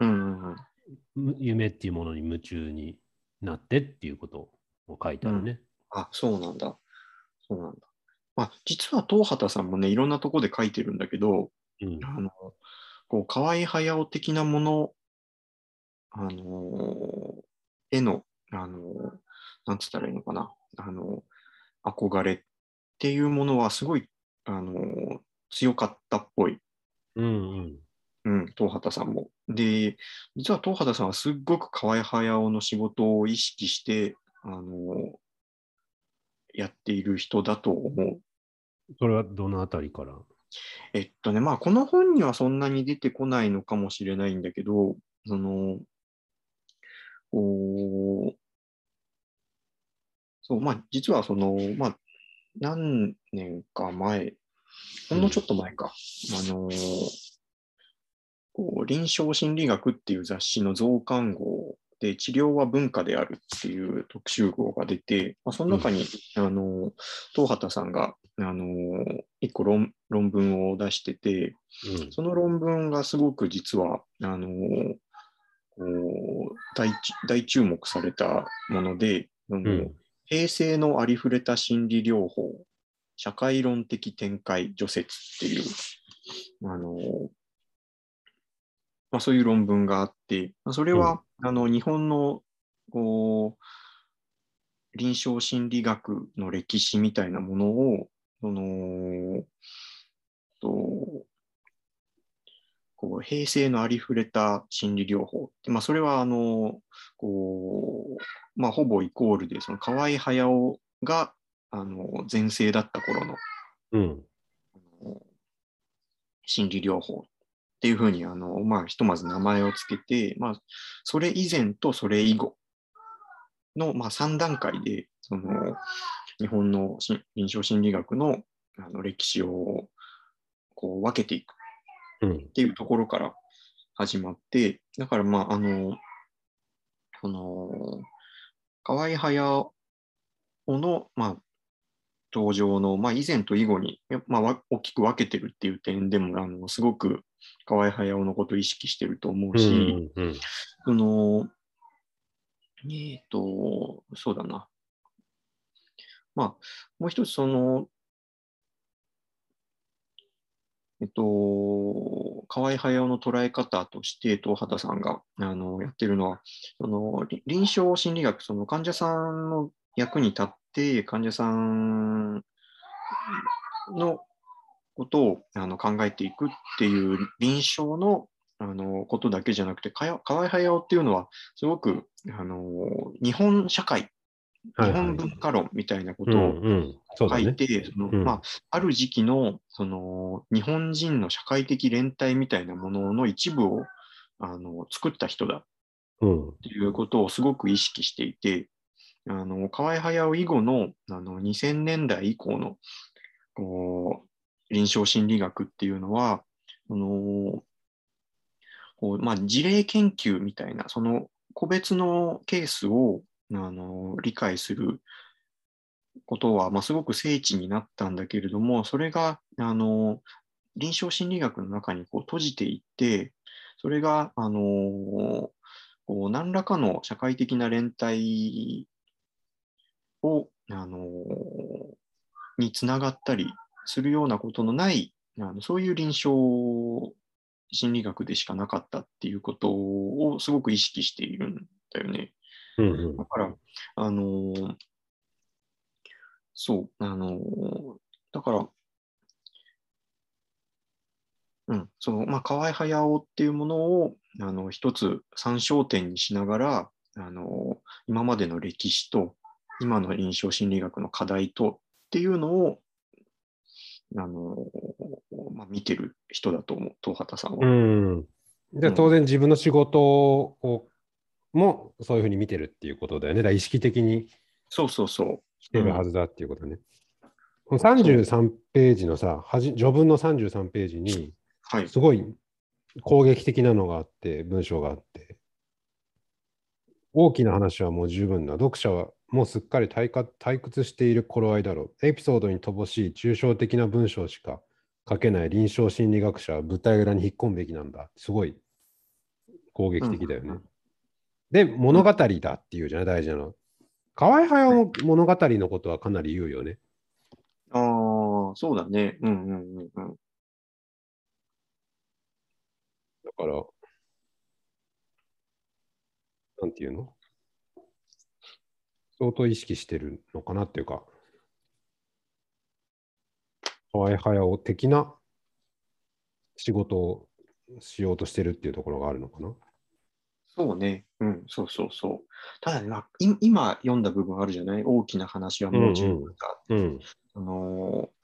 うんうんうん。む夢っていうものに夢中になってっていうことを書いてあるね。あ、そうなんだ。そうなんだ。まあ、実は東畑さんもね、いろんなとこで書いてるんだけど、うんあの、こう、河合駿的なもの、あのー絵の、あのーなんつったらいいのかな、あの憧れっていうものはすごい、あのー強かったっぽい。うんうんうん、東畑さんも。で、実は東畑さんはすっごく河合駿の仕事を意識して、あのやっている人だと思う。それはどのあたりから？えっとね、まあ、この本にはそんなに出てこないのかもしれないんだけど、その、こう、そう、まあ、実はその、まあ、何年か前、ほんのちょっと前か、あのこう臨床心理学っていう雑誌の増刊号で、治療は文化であるっていう特集号が出て、まあ、その中に、あの東畑さんが、あの一個論論文を出してて、うん。その論文がすごく実は、あの大注目されたもので、あのうん平成のありふれた心理療法、社会論的展開除雪っていう、あのまあ、そういう論文があって、まあ、それは、あの日本のこう臨床心理学の歴史みたいなものを、そのとこう平成のありふれた心理療法まあ、それはあのこう、まあ、ほぼイコールで、その河合駿があの前世だった頃のうん。心理療法っていうふうにあの、まあ、ひとまず名前をつけて、まあ、それ以前とそれ以後の、まあ、3段階でその日本のし臨床心理学のあの歴史をこう分けていく。うんっていうところから始まって、だからまあ、あの、その、河合駿の、まあ、登場の、まあ、以前と以後に、やまあ、わ大きく分けてるっていう点でも、あの、すごく河合駿のことを意識してると思ううし、んうんその、えっ、と、そうだな。まあ、もう一つ、その、えっと、河合駿の捉え方として、東畑さんがあのやってるのは、その臨床心理学、その患者さんの役に立って、患者さんのことをあの考えていくっていう臨床のあのことだけじゃなくて、河合駿っていうのは、すごくあの日本社会、日本文化論みたいなこうんとを。書いて、そのうんまあ、ある時期のその日本人の社会的連帯みたいなものの一部をあの作った人だうん。っていうことをすごく意識していて、あの河合駿以後のあの2000年代以降のこう臨床心理学っていうのは、あのこうまあ、事例研究みたいな、その個別のケースをあの理解することは、まあ、すごく精緻になったんだけれども、それがあの臨床心理学の中にこう閉じていって、それがあのこう何らかの社会的な連帯を、あのにつながったりするようなことのない、あのそういう臨床心理学でしかなかったっていうことをすごく意識しているんだよね。うんうんだから、あのーそう、あのーだから、うん、その、まあ、河合駿っていうものを、あの、一つ参照点にしながら、あのー今までの歴史と、今の臨床心理学の課題とっていうのを、あのーまあ、見てる人だと思う、東畑さんは。うん。じゃあ当然自分の仕事をもそういうふうに見てるっていうことだよね。だ意識的にそうそうそう。してるはずだっていうことね。この33ページのさ、はじ序文の33ページに、はい。すごい攻撃的なのがあって、文章があって、大きな話はもう十分だ。読者はもうすっかり退化退屈している頃合いだろう。エピソードに乏しい抽象的な文章しか書けない臨床心理学者は舞台裏に引っ込むべきなんだ。すごい攻撃的だよね。うんで、物語だっていうじゃない、大事なの。河合隼も物語のことはかなり言うよね。ああ、そうだね。うんうんうんうん。だから、なんていうの？相当意識してるのかなっていうか、河合隼的な仕事をしようとしてるっていうところがあるのかな。そうね。うん、そうそうそう。ただね、まあ、い今読んだ部分あるじゃない？大きな話はもう十分だ。うん。あのー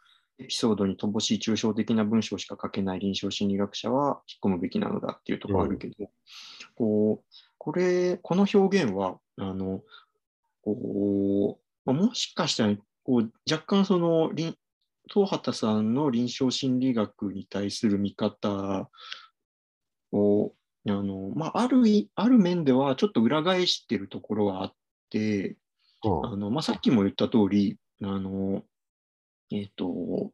エピソードに乏しい抽象的な文章しか書けない臨床心理学者は引っ込むべきなのだっていうところあるけど、こう、これ、この表現は、あの、こう、まあもしかしたら、こう、若干その、臨東畑さんの臨床心理学に対する見方を、あの、まあ、あるい、ある面ではちょっと裏返してるところはあって、ああの、まあ、さっきも言った通り、あの、えっ、と、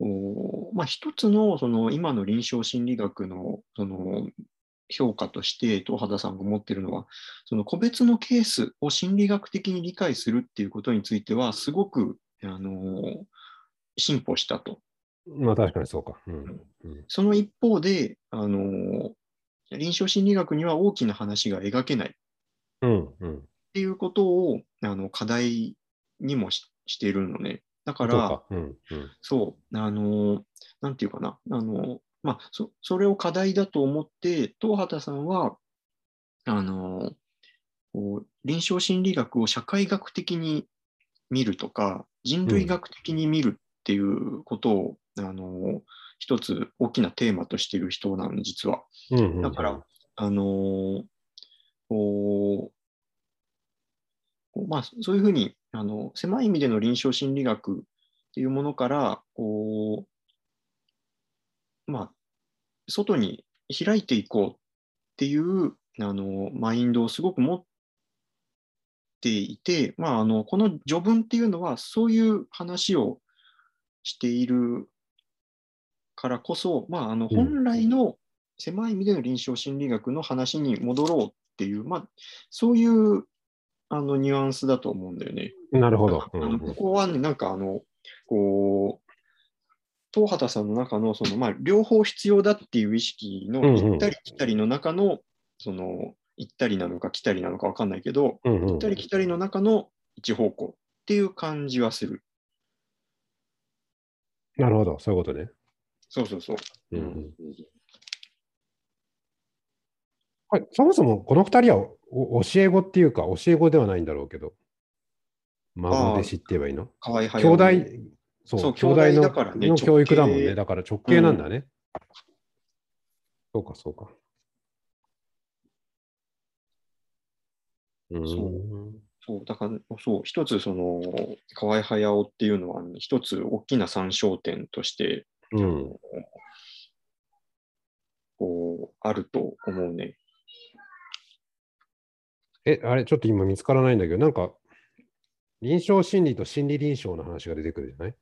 おまあ、一つの、その、今の臨床心理学の、その、評価として、東畑さんが持っているのは、その個別のケースを心理学的に理解するっていうことについては、すごく、あの、進歩したと。まあ確かにそうか。うん。うんその一方で、あの、臨床心理学には大きな話が描けないっうん。うん。ていうことを、あの、課題にもししているのね。だかそう。うん。うん。そう、あの、なんていうかな、あの、まあ、そそれを課題だと思って、東畑さんは、あの、こう臨床心理学を社会学的に見るとか、人類学的に見るっていうことを、あの、一つ大きなテーマとしている人なの、実は。うんうん。だから、あのこうまあ、そういうふうにあの狭い意味での臨床心理学っていうものからこう、まあ、外に開いていこうっていうあのマインドをすごく持っていて、まあ、あのこの序文っていうのはそういう話をしているからこそ、まあ、あのうん本来の狭い意味での臨床心理学の話に戻ろうっていう、まあ、そういうあのニュアンスだと思うんだよね。なるほど。うんここはね、なんかあの、こう、東畑さんの中の、その、まあ、両方必要だっていう意識のうんうん行ったり来たりの中の、その、行ったりなのか来たりなのか分かんないけど、うんうん行ったり来たりの中の一方向っていう感じはする。なるほど。そういうことね。そうそうそう。うんうんはいそもそもこの二人はお教え子っていうか、教え子ではないんだろうけど、孫弟子って言えばいいの？河合兄弟、そう、そう兄弟のだからねの教育だもんね。だから直系なんだね。そうか、そうか。うーん。そう、だから、そう、一つ、その、河合駿っていうのは、一つ大きな参照点として、うん。こう、あると思うね。え、あれ、ちょっと今見つからないんだけど、なんか、臨床心理と心理臨床の話が出てくるじゃない？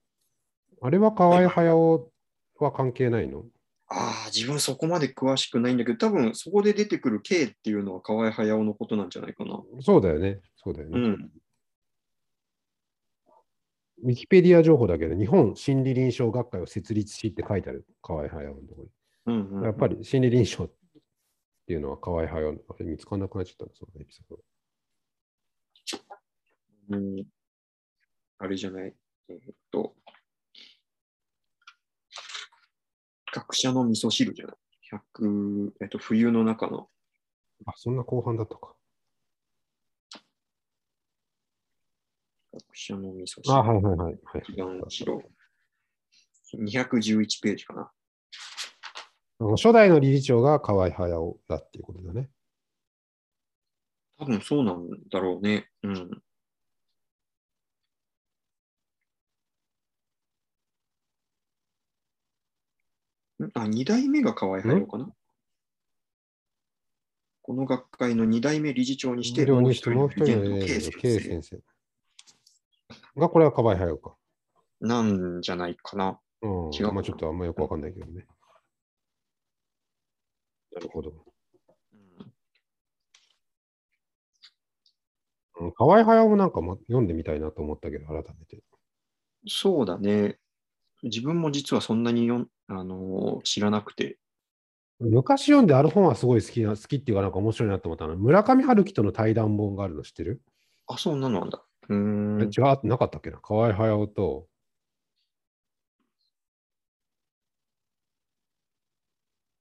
あれは河合駿は関係ないの？ああ、自分そこまで詳しくないんだけど、多分そこで出てくる K っていうのは河合駿のことなんじゃないかな。そうだよね。そうだよね。うん。ウィキペディア情報だけど、日本心理臨床学会を設立しって書いてある、河合駿のところうんうんに。やっぱり心理臨床っていうのは河合駿、あれ見つからなくなっちゃったの、そのエピソード。うん、あれじゃない。えーっと、学者の味噌汁じゃない。100えっと、冬の中の。あ、そんな後半だったか。学者の味噌汁。あ、はいはいはい。はい一番後ろ。211ページかな。初代の理事長が河合駿だっていうことだね。多分そうなんだろうね。うん。んあ、2代目が河合駿かなこの学会の2代目理事長にして、もう一人の K 先生。が、これは河合駿か。なんじゃないかな。うん。違うまあちょっとあんまよくわかんないけどね。なるほど。うん、河合駿もなんかも読んでみたいなと思ったけど、改めて。そうだね。自分も実はそんなによん、あのー知らなくて。昔読んである本はすごい好きな、好きっていうかなんか面白いなと思ったの。村上春樹との対談本があるの知ってる、あ、そんなのなんだ。うーん。え違う、なかったっけな？河合駿と、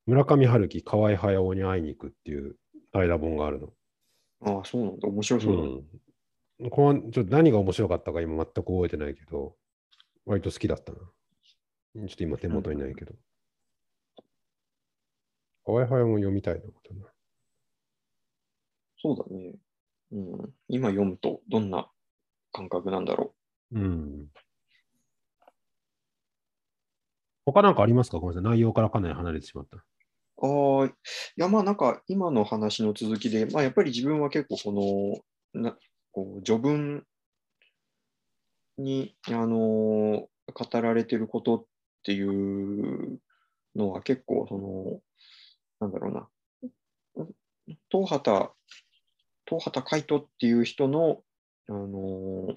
村上春樹、河合駿に会いに行くっていう対談本があるの。あそうなんだ。面白そうだ。うん。このちょっと何が面白かったか今全く覚えてないけど、割と好きだったな。ちょっと今手元にないけど。河合駿も読みたいなことな。そうだね。うん。今読むとどんな感覚なんだろうん。他なんかありますか？ごめんなさい。内容からかなり離れてしまった。う。ああ、いやまあなんか今の話の続きで、まあやっぱり自分は結構この、なこう序文に、あのー語られてることっていうのは結構その、なんだろうな、東畑、東畑海人っていう人の、あのー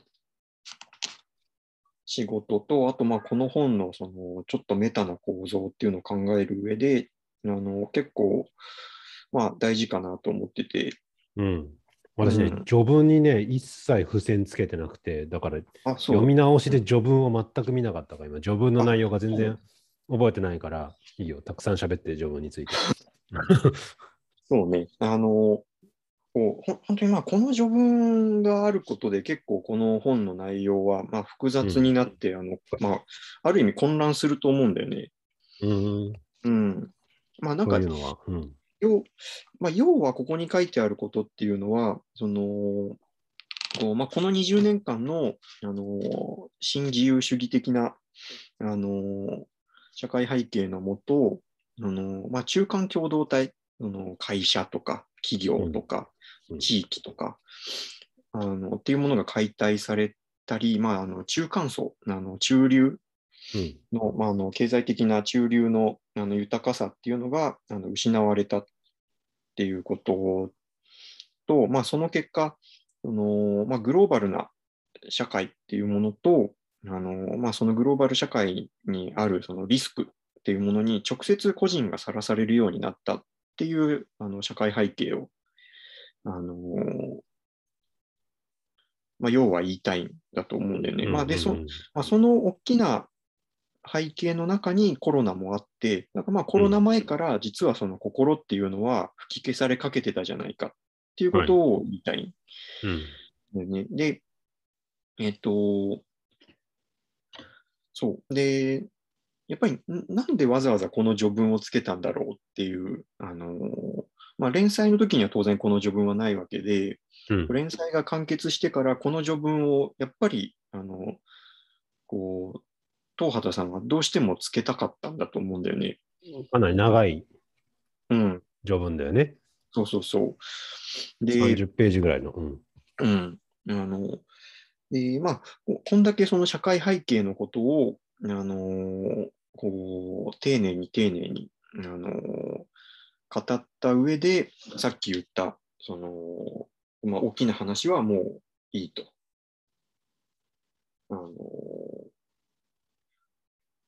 仕事と、あとまあこの本のそのちょっとメタな構造っていうのを考える上で、あの結構まあ大事かなと思ってて、うん。私ね、うん序文にね、一切付箋つけてなくて、だから読み直しで序文を全く見なかったから、今、序文の内容が全然覚えてないから、いいよ、たくさん喋って、序文について。[LAUGHS] そうね。あの、こうほん本当にまあこの序文があることで結構この本の内容はまあ複雑になって、あのまあ、ある意味混乱すると思うんだよね。うん。うん。まあなんかそういう。うん。要,、まあ、要はここに書いてあることっていうのは、そのこうまあ、この20年間の、あの新自由主義的な、あの社会背景のもと、あのまあ、中間共同体、あの会社とか企業とかうん地域とか、あのっていうものが解体されたり、まあ、あの中間層、あの中流うん。の,、まあ、あの経済的な中流のあの豊かさっていうのがあの失われたっていうことと、まあ、その結果、そのまあ、グローバルな社会っていうものと、あのまあ、そのグローバル社会にあるそのリスクっていうものに直接個人がさらされるようになったっていうあの社会背景を、あのまあ、要は言いたいんだと思うんだよね。まあ、でそうんまあ、その大きな背景の中にコロナもあって、なんかまあコロナ前から実はその心っていうのは吹き消されかけてたじゃないかっていうことを言いたいうん。んだよね。で、えっ、と、そう。で、やっぱりんなんでわざわざこの序文をつけたんだろうっていう、あのまあ、連載の時には当然この序文はないわけで、うん。連載が完結してからこの序文をやっぱり、あの、こう、東畑さんはどうしてもつけたかったんだと思うんだよね。かなり長いうん。序文だよね。そうそうそう。で、30ページぐらいの。うん。うん。あの、で、まあ、ここんだけその社会背景のことを、あの、こう、丁寧に丁寧に、あの、語った上で、さっき言った、その、まあ、大きな話はもういいと。あの、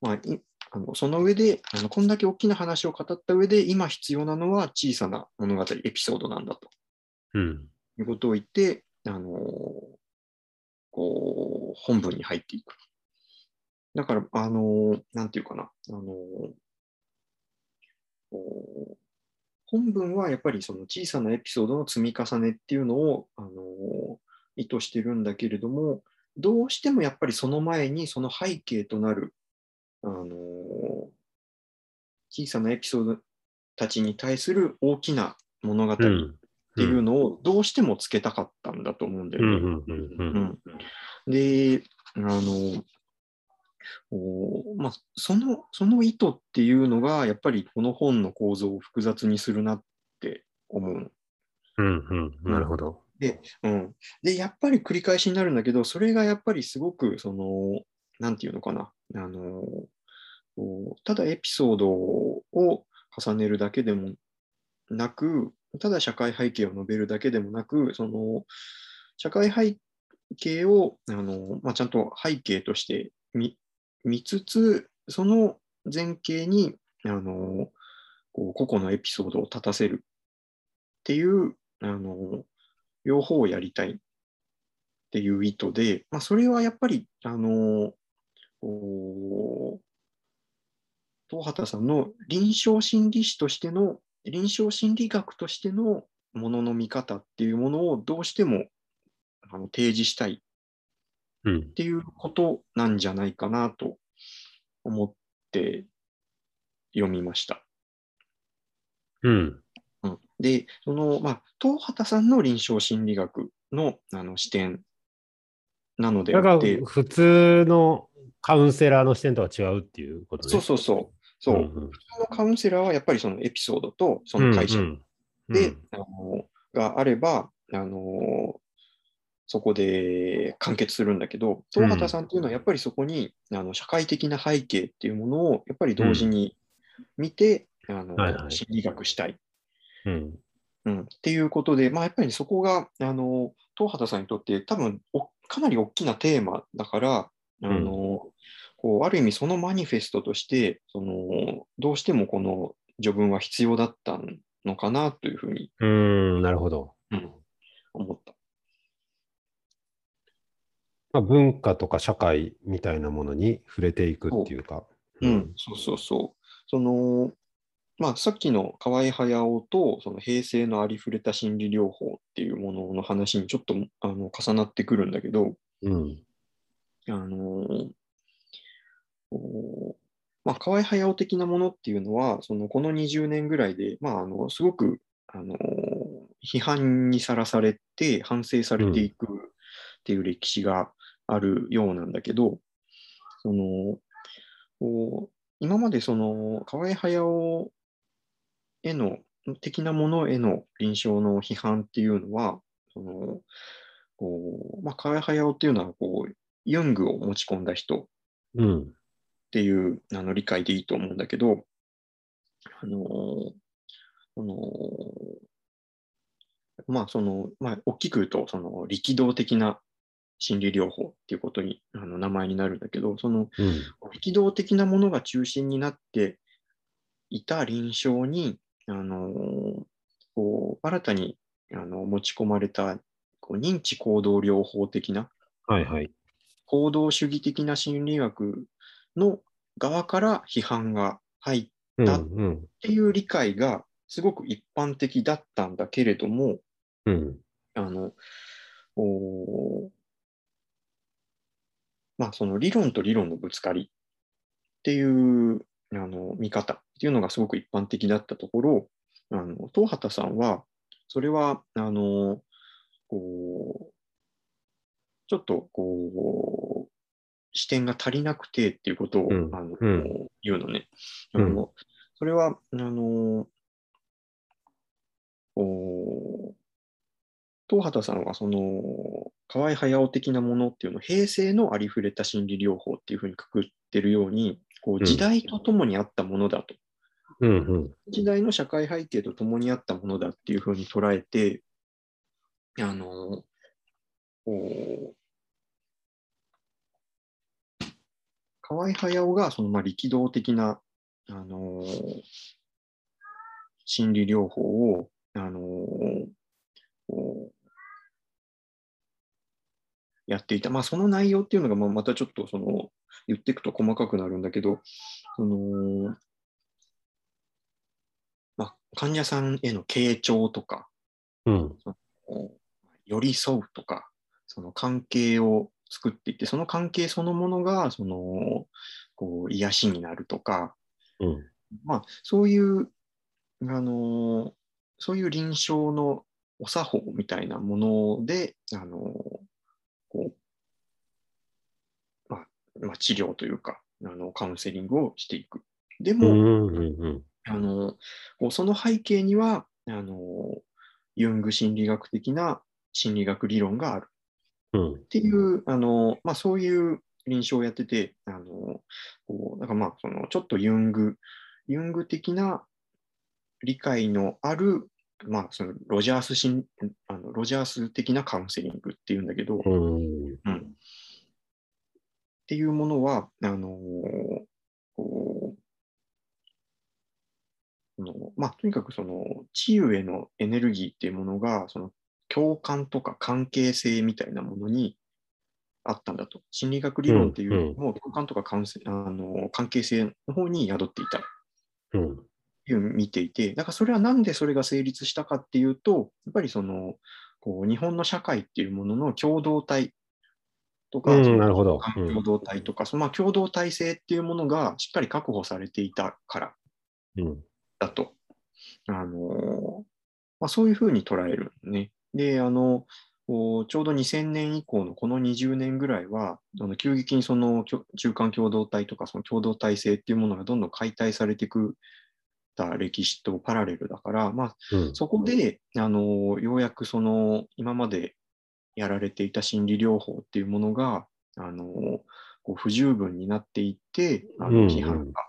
まあ、いあのその上であの、こんだけ大きな話を語った上で、今必要なのは小さな物語、エピソードなんだと。うん。いうことを言って、あのこう、本文に入っていく。だから、あのなんていうかな、あのこう本文はやっぱりその小さなエピソードの積み重ねっていうのを、あの意図してるんだけれども、どうしてもやっぱりその前にその背景となる、あの小さなエピソードたちに対する大きな物語、うん。っていうのをどうしてもつけたかったんだと思うんだよね。で、あの、おまあ、その、その意図っていうのが、やっぱりこの本の構造を複雑にするなって思う。うん。うん。なるほど。で、うん。で、やっぱり繰り返しになるんだけど、それがやっぱりすごく、その、なんていうのかな。あの、ただエピソードを重ねるだけでもなく、ただ社会背景を述べるだけでもなく、その、社会背景を、あの、まあ、ちゃんと背景として見見つつ、その前景に、あの、こう個々のエピソードを立たせるっていう、あの、両方をやりたいっていう意図で、まあ、それはやっぱり、あの、こう東畑さんの臨床心理士としての、臨床心理学としてのものの見方っていうものをどうしてもあの提示したいっうん。ていうことなんじゃないかなと思って読みました。うん。うん、で、その、まあ、東畑さんの臨床心理学のあの視点なのであって、普通のカウンセラーの視点とは違うっていうことね。そうそうそう、そう、ん普通のカウンセラーはやっぱりそのエピソードとその解釈うんで、うんあのがあれば、あのそこで完結するんだけど、東畑さんっていうのはやっぱりそこに、あの社会的な背景っていうものをやっぱり同時に見て、あのはいはい。心理学したい、うん。うん、っていうことで、まあ、やっぱりそこがあの東畑さんにとって多分おかなり大きなテーマだから、あのこうある意味そのマニフェストとしてそのどうしてもこの序文は必要だったのかなというふうに、うーん、なるほど。うん思った。まあ、文化とか社会みたいなものに触れていくっていうか。うん、そうそうそう。その、まあ、さっきの河合駿とその平成のありふれた心理療法っていうものの話にちょっとあの重なってくるんだけど、うん。あのまあ、河合駿的なものっていうのは、そのこの20年ぐらいで、まあ、あのすごくあの批判にさらされて、反省されていくっていう歴史があるようなんだけど、そのこう今までその河合駿への的なものへの臨床の批判っていうのは、そのこうまあ、河合駿っていうのはこうユングを持ち込んだ人っうん。ていうあの理解でいいと思うんだけど、あのそのまあその、まあ、大きく言うと、その力道的な心理療法っていうことにあの名前になるんだけど、そのうん。力道的なものが中心になっていた臨床に、あのこう新たにあの持ち込まれたこう認知行動療法的なはいはい。行動主義的な心理学の側から批判が入っうんだうんていう理解がすごく一般的だったんだけれども、うんあの、おーまあ、その理論と理論のぶつかりっていうあの見方っていうのがすごく一般的だったところ、あの東畑さんは、それは、あの、こう、ちょっと、こう、視点が足りなくてっていうことを、うん。あのうん。言うのね。あうん。のそれは、あの、東畑さんはその河合駿的なものっていうのを平成のありふれた心理療法っていうふうにくくってるようにこううん。時代とともにあったものだと、うんうん。時代の社会背景とともにあったものだっていうふうに捉えてあの河合駿がそのまあ力道的なあの心理療法をあのこうやっていた。まあ、その内容っていうのが、まあまたちょっとその言っていくと細かくなるんだけど、そのまあ、患者さんへの傾聴とか、うんこう寄り添うとか、その関係を作っていって、その関係そのものがそのこう癒しになるとか、うんまあ、そういう、あのそういう臨床のお作法みたいなもので、あのこうまあまあ、治療というかあの、カウンセリングをしていく。でも、うんうんうん。あのこうその背景にはあの、ユング心理学的な心理学理論がある。うん。っていう、あのまあ、そういう臨床をやってて、あのこうなんかまあそのちょっとユング、ユング的な理解のある、まあ、そのロジャース心あのロジャース的なカウンセリングっていうんだけど、うん。うんっていうものは、あのこのまあ、とにかくその治癒へのエネルギーっていうものが、その共感とか関係性みたいなものにあったんだと。心理学理論っていうよりも、共感とか関係あの関係性の方に宿っていた。うん。いう見ていて、だからそれはなんでそれが成立したかっていうと、やっぱりそのこう日本の社会っていうものの共同体とか、うんなるほど。うん。共同体とか、そのまあ共同体性っていうものがしっかり確保されていたからうん。だと、あのまあ、そういうふうに捉えるね。で、あのちょうど2000年以降のこの20年ぐらいは、急激にその中間共同体とかその共同体制っていうものがどんどん解体されていくた歴史とパラレルだから、まあ、うん。そこであのようやくその今までやられていた心理療法っていうものがあのこう不十分になっていってあの批判が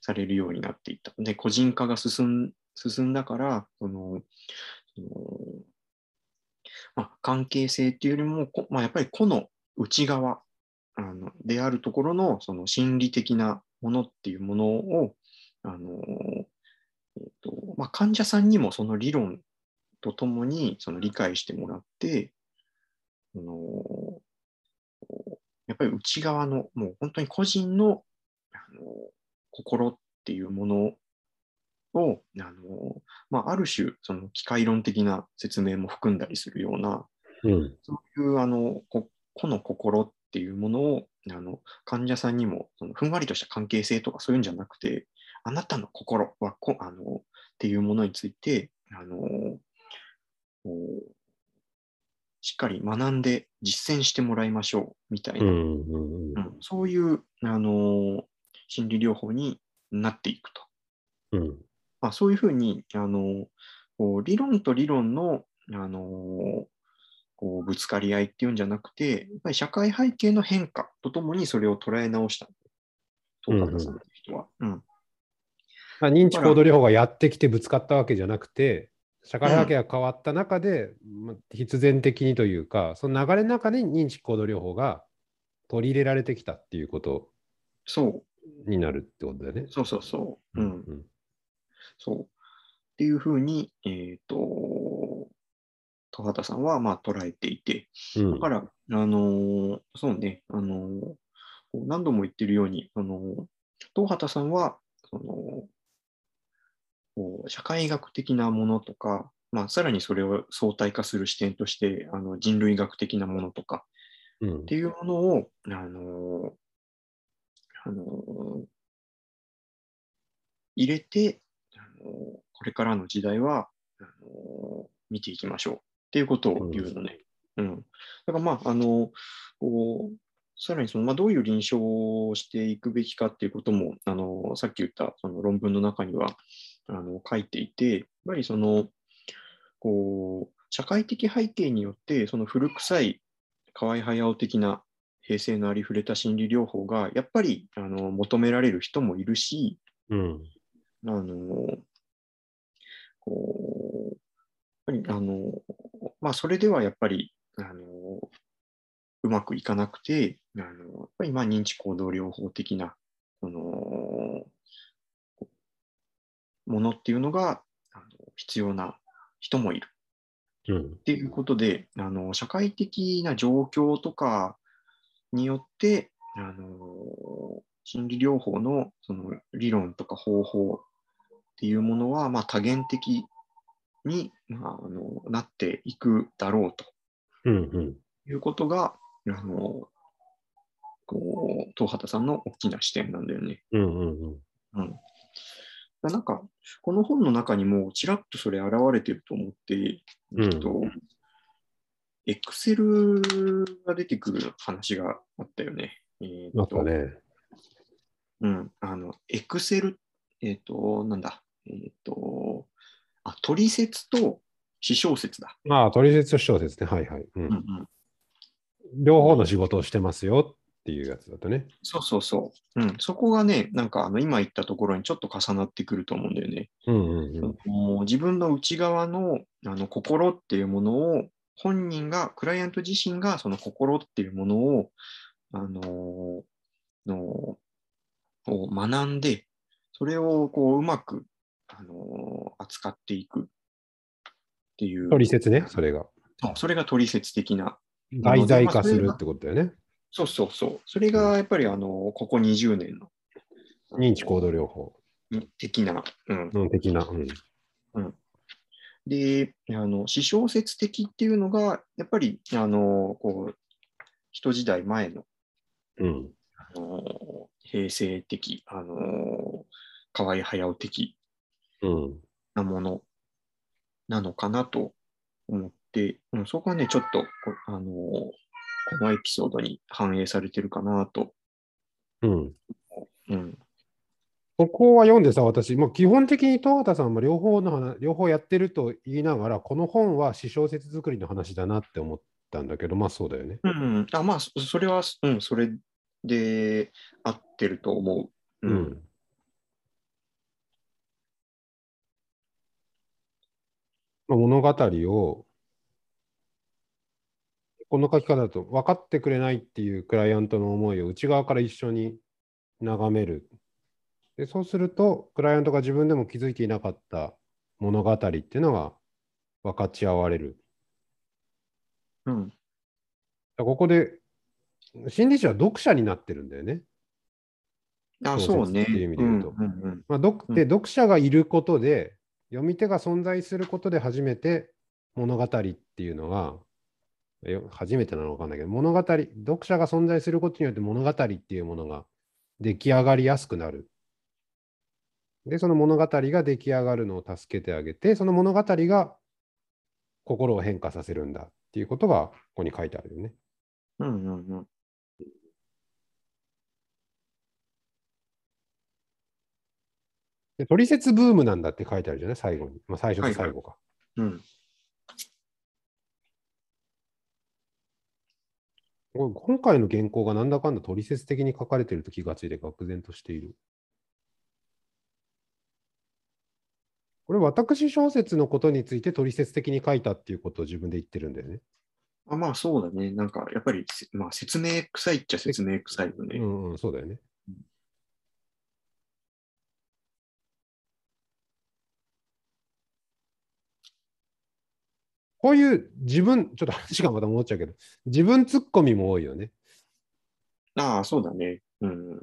されるようになっていった。で個人化が進ん進んだからそのその、まあ、関係性っていうよりも、こまあ、やっぱり個の内側あのであるところのその心理的なものっていうものをあのえっとまあ、患者さんにもその理論とともにその理解してもらって、あのやっぱり内側のもう本当に個人のあの心っていうものをあの、まあ、ある種その機械論的な説明も含んだりするようなうん。そういうあのこ個の心っていうものをあの患者さんにもそのふんわりとした関係性とかそういうんじゃなくて、あなたの心はこあのっていうものについてあのしっかり学んで実践してもらいましょうみたいな、うんうんうんそういうあの心理療法になっていくと。うんまあ、そういうふうにあのこう理論と理論のあのこうぶつかり合いっていうんじゃなくて、やっぱり社会背景の変化とともにそれを捉え直した。東方さんという人は。うんまあ、認知行動療法がやってきてぶつかったわけじゃなくて、社会背景が変わった中で、まあ必然的にというか、その流れの中で認知行動療法が取り入れられてきたっていうことそう、になるってことだよね。そうそうそう。うん、うんそう。っていうふうに、えっ、と、戸畑さんはまあ捉えていて、うんだから、あのーそうね、あのー何度も言ってるように、あのー東畑さんは、その、こう社会学的なものとか、まあ、さらにそれを相対化する視点として、あの人類学的なものとかうんっていうものを、あの、あの、入れて、あのこれからの時代は、あの見ていきましょうっていうことを言うのね。うん。だからまあ、あの、こう、さらにその、まあ、どういう臨床をしていくべきかっていうことも、あの、さっき言ったその論文の中には、あの、書いていて、やっぱりその、こう、社会的背景によって、その古臭い河合駿的な平成のありふれた心理療法が、やっぱり、あの、求められる人もいるし、うん。あの、こう、やっぱり、あの、まあ、それではやっぱり、あの、うまくいかなくて、あの、やっぱり、まあ、認知行動療法的な、その、ものっていうのが、あの必要な人もいる。うん。っていうことで、あの社会的な状況とかによって、あの心理療法のその理論とか方法っていうものは、まあ、多元的に、まあ、あのなっていくだろうとうん。うん。いうことが、あのこう東畑さんの大きな視点なんだよね。うん。うん。うんなんか、この本の中にもちらっとそれ現れてると思って、うんえっと、エクセルが出てくる話があったよね。えあっと、ね。うん、あの、エクセル、えっと、なんだ、えっと、あ、取説と詩小説だ。ああ、取説と小説ね。はいはい。ううんん。うん。両方の仕事をしてますよっていうやつだとね。そうそうそう。うん、そこがね、なんかあの今言ったところにちょっと重なってくると思うんだよね。うんうんうん。もう自分の内側のあの心っていうものを本人が、クライアント自身がその心っていうものを、あのーのを学んで、それをこううまく、あのー扱っていくっていう。取説ね、それが。それが取説的な。題材化するってことだよね。そうそうそう。それがやっぱりあのここ20年の認知行動療法的な、うん、の的な。うん。で、あの、詩小説的っていうのが、やっぱり、あの、こう、一時代前の、うん。あの、平成的、あの、河合駿的うん。なものなのかなと思って、うん、そこはね、ちょっと、こあの、このエピソードに反映されてるかなと。うん。うん。ここは読んでさ、私、もう基本的に東畑さんも両方の話、両方やってると言いながら、この本は詩小説作りの話だなって思ったんだけど、まあそうだよね。うん、あ、まあ、そそれは、うん、それで合ってると思う。うん。まあ、物語を、この書き方だと分かってくれないっていうクライアントの思いを内側から一緒に眺める。でそうすると、クライアントが自分でも気づいていなかった物語っていうのが分かち合われる。うん。ここで、心理師は読者になってるんだよね。あ、小そうね。説っていう意味で言うとまあ、読うんで読者がいることで、読み手が存在することで初めて物語っていうのが、え初めてなのかわかんないけど、物語、読者が存在することによって物語っていうものが出来上がりやすくなる。で、その物語が出来上がるのを助けてあげて、その物語が心を変化させるんだっていうことがここに書いてあるよね。うんうんうん。で、取説ブームなんだって書いてあるじゃない？最後に。まあ、最初と最後か。うん。これ今回の原稿がなんだかんだ取説的に書かれていると気がついて愕然としている。これ私小説のことについて取説的に書いたっていうことを自分で言ってるんだよね。あまあそうだね。なんかやっぱりせ、まあ、説明臭いっちゃ説明臭いよね。うんうん、そうだよね。こういう自分、ちょっと話がまた戻っちゃうけど、自分ツッコミも多いよね。ああ、そうだね。うん。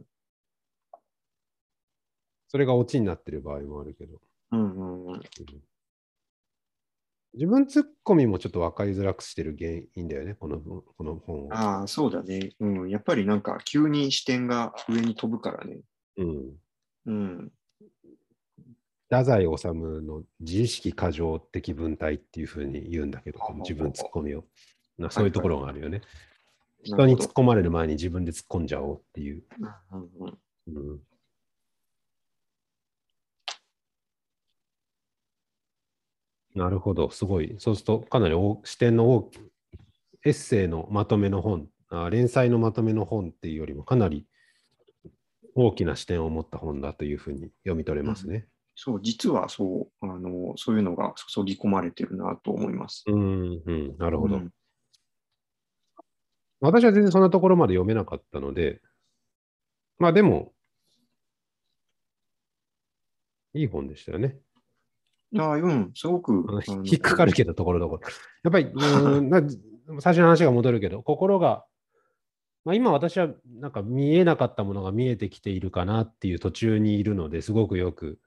それがオチになってる場合もあるけど。うんうんうん。うん自分ツッコミもちょっと分かりづらくしてる原因だよね、このこの本を。ああ、そうだね。うん。やっぱりなんか急に視点が上に飛ぶからね。うん。うん。太宰治の自意識過剰的文体っていうふうに言うんだけど自分ツッコミを。なそういうところがあるよね。人に突っ込まれる前に自分で突っ込んじゃおうっていう。どうんうんうんうんなるほど、すごい。そうすると、かなり大視点の大きエッセイのまとめの本あ、連載のまとめの本っていうよりも、かなり大きな視点を持った本だというふうに読み取れますね。そう、実はそう、あの、そういうのが注ぎ込まれてるなと思います。うん、うん、なるほど。うん私は全然そんなところまで読めなかったので、まあでも、いい本でしたよね。ああ、うん、すごく引っかかるけど、ところどころ。やっぱり、[LAUGHS] うーんな最初の話が戻るけど、心が、まあ、今私はなんか見えなかったものが見えてきているかなっていう途中にいるのですごくよく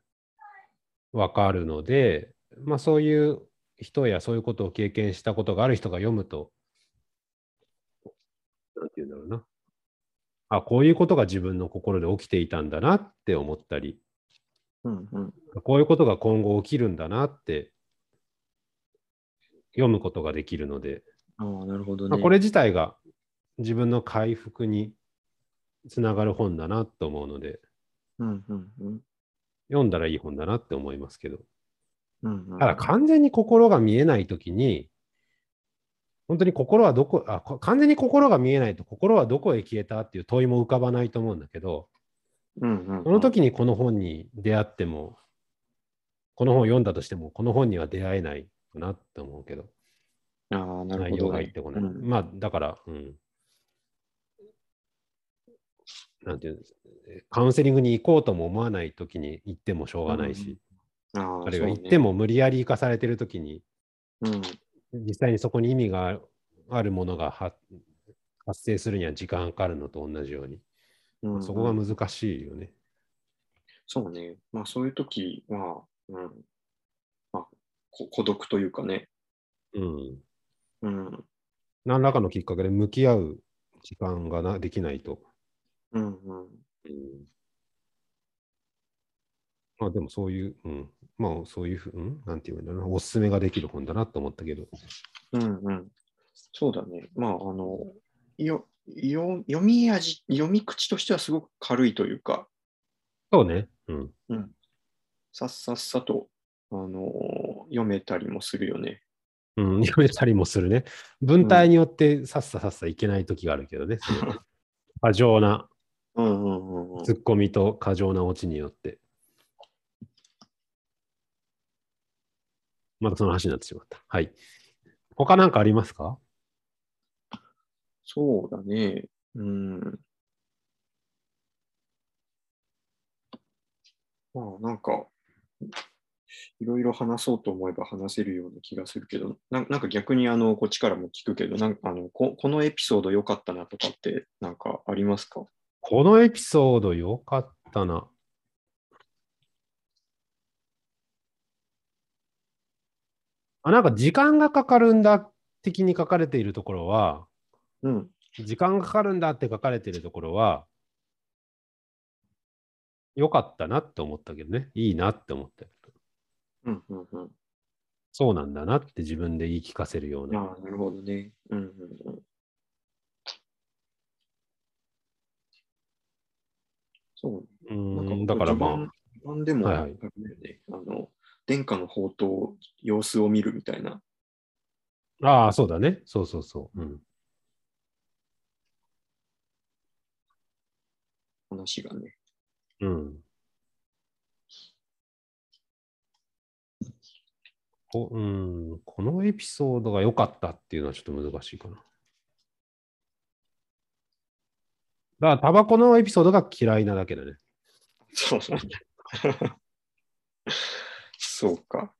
わかるので、まあそういう人やそういうことを経験したことがある人が読むと、なんて言うんだろうな。あ、こういうことが自分の心で起きていたんだなって思ったり、うんうん。こういうことが今後起きるんだなって読むことができるので、ああ、なるほどね。まあ、これ自体が自分の回復につながる本だなと思うので、うんうんうん。読んだらいい本だなって思いますけど、うんうん、ただ完全に心が見えないときに、本当に心はどこあ、こ完全に心が見えないと心はどこへ消えたっていう問いも浮かばないと思うんだけど、うんうんうん、その時にこの本に出会っても、この本を読んだとしても、この本には出会えないかなって思うけど、ああ、なる内ほど、ね。容が入ってこない。うんまあ、だから、うん。なんていうんですカウンセリングに行こうとも思わないときに行ってもしょうがないし、あああるいは行って、も無理やり行かされてるときに、そうね実際にそこに意味があるものがは発生するには時間かかるのと同じように、うんうんそこが難しいよね。そうね。まあそういう時は、うん。まあ、こ孤独というかね。うん。うん。何らかのきっかけで向き合う時間がなできないと。うんうん。うんまあでもそういう、うん、まあそういうふう、うん、なんていうんだろうな、おすすめができる本だなと思ったけど。うんうん。そうだね。まあ、あの、よよ読み味、読み口としてはすごく軽いというか、そうね。うん。さっさっさと、あの読めたりもするよね。うん、読めたりもするね。文体によってさっささっさいけない時があるけどね。[LAUGHS] 過剰なうんうんうんうん。ツッコミと過剰なオチによって。またその話になってしまった。はい。他なんかありますか？そうだね。うん。まあ、なんか、いろいろ話そうと思えば話せるような気がするけど、ななんか逆にあのこっちからも聞くけどなんかあのこ、このエピソード良かったなとかってなんかありますか？このエピソードよかったな。あ、なんか時間がかかるんだ的に書かれているところは、うん。時間がかかるんだって書かれているところは、よかったなって思ったけどね。いいなって思ったけど。うんうんうん。そうなんだなって自分で言い聞かせるような。ああ、なるほどね。うんうんうん。そううなんからまあ、序盤でも、はいはいあの、殿下の宝刀、様子を見るみたいな。ああ、そうだね。そうそうそう。うん。話がね。うん。こうん、このエピソードが良かったっていうのはちょっと難しいかな。だから、タバコのエピソードが嫌いなだけだね。そうなんだ。そうか。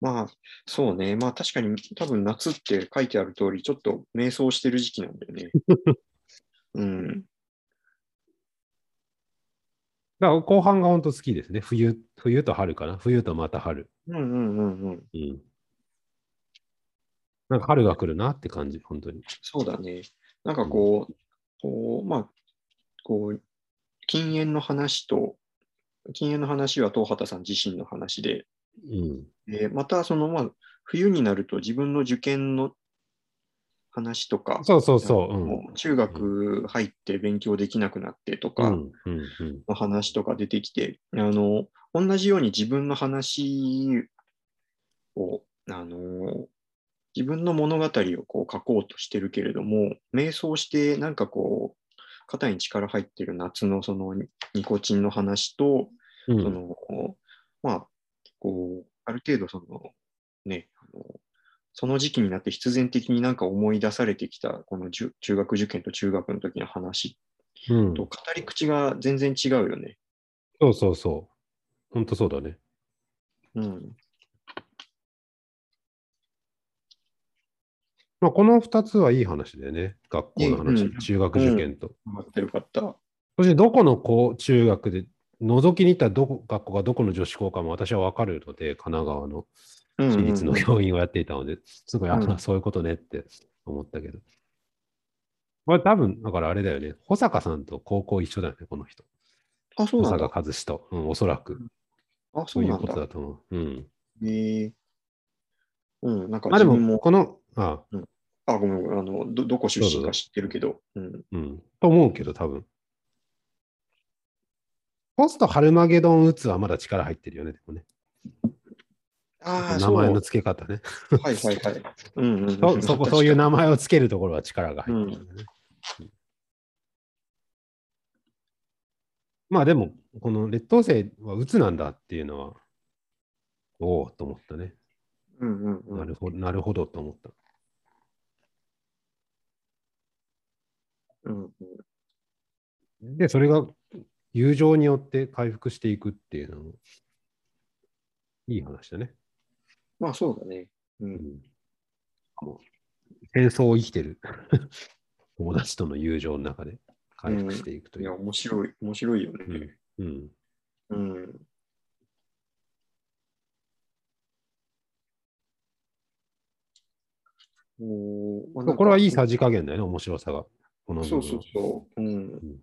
まあ、そうね。まあ確かに多分夏って書いてある通り、ちょっと迷走してる時期なんだよね。[LAUGHS] うん。だから後半が本当好きですね。冬、冬と春かな。冬とまた春。うんうんうんうん。うん。なんか春が来るなって感じ、本当に。そうだね。なんかこう、こう、まあ、こう、禁煙の話と、禁煙の話は東畑さん自身の話で、うん。でまたその、まあ、冬になると自分の受験の話とか、そうそうそう。うん。中学入って勉強できなくなってとか。の話とか出てきて、あの、同じように自分の話を、あの、自分の物語をこう書こうとしてるけれども、瞑想してなんかこう、肩に力入ってる夏のそのニコチンの話と、うんその、まあ、こう、ある程度その、ね、あのその時期になって必然的になんか思い出されてきた、この中中学受験と中学の時の話うんと語り口が全然違うよね。そうそうそう。本当そうだね。うん。まあ、この2つはいい話だよね。学校の話。うん中学受験と。よかったよかった。そしてどこの高中学で、覗きに行ったどこ学校がどこの女子校かも私は分かるので、神奈川のうんうんうん私立の教員をやっていたので、すごい、あうんそういうことねって思ったけど。これ多分、だからあれだよね。保坂さんと高校一緒だよね、この人。あ、そう保坂なんだ。和志と。うん、おそらく。あ、そそういうことだ。と思う。うん。へえうん、なんかまあでも、も、この、ああ、ごめん、あの、ど、どこ出身か知ってるけど、うん。うん。と思うけど、多分。ポストハルマゲドン打つはまだ力入ってるよね、でもね。ああ。名前のはい付け方ね。はいはい。うんうんうん。そそこ、そういう名前。前を付けるところは力が入ってるね。うんまあでも、この劣等生は鬱なんだっていうのは、おおと思ったね。うんうんうん。なるほど、なるほどと思った。うんうん。で、それが友情によって回復していくっていうのも、いい話だね。まあそうだね。う。うんんもう戦争を生きてる [LAUGHS] 友達との友情の中で回復していくといや、いう。面白い、面白いよね。うんうんうん。おーまあこれはいいさじ加減だよね、面白さが。そうそうそう。うん。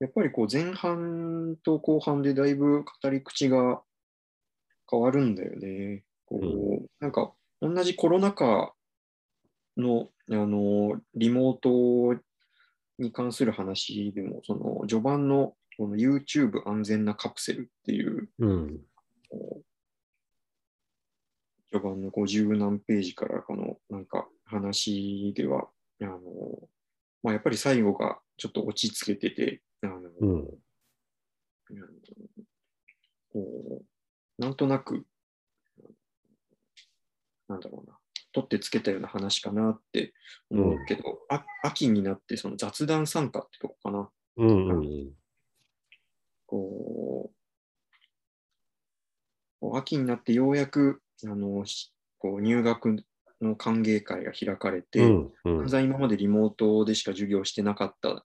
やっぱりこう前半と後半でだいぶ語り口が変わるんだよね。こう、うなんか同じコロナ禍のあのリモートに関する話でも、その序盤のこの YouTube 安全なカプセルっていううん。序盤の50何ページからこのなんか話では、あのまあ、やっぱり最後がちょっと落ち着けてて、あのうん。こうなんとなく、なんだろうな、取ってつけたような話かなって思うけど、あ秋になってその雑談参加ってとこかな。うんうんうん。こう秋になってようやくあのしこう入学の歓迎会が開かれて、うんうん。今までリモートでしか授業してなかった。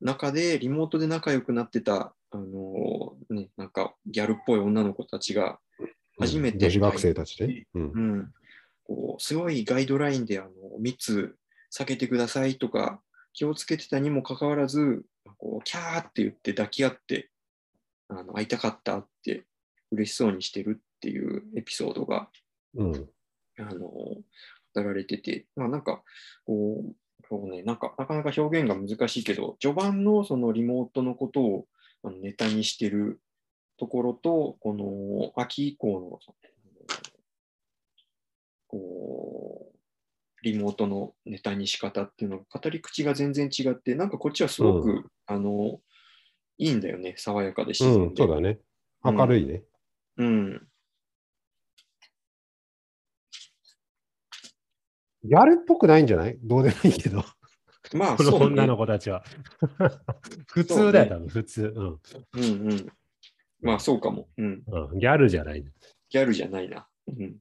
中で、リモートで仲良くなってた、あのね、なんかギャルっぽい女の子たちが、初めて女子学生たちで？うん。うん、こうすごいガイドラインであの密避けてくださいとか気をつけてたにもかかわらず、こうキャーって言って抱き合ってあの会いたかったって嬉しそうにしてるっていうエピソードがうんあの語られてて、まあなんかこう、こうね、なんかなかなか表現が難しいけど、序盤のそのリモートのことをあのネタにしてるところと、この秋以降のこうリモートのネタに仕方っていうのが語り口が全然違って、なんかこっちはすごく、うあのいいんだよね、爽やかで自然うん、で。そうだね。明るいね。うんギャルっぽくないんじゃない？どうでもいいけど。まあ、[LAUGHS] そうね女の子たちは。[LAUGHS] 普通だよ、多分普通。うんうんうん。まあ、そうかも。うん。うん。ギャルじゃない。ギャルじゃないな。うん。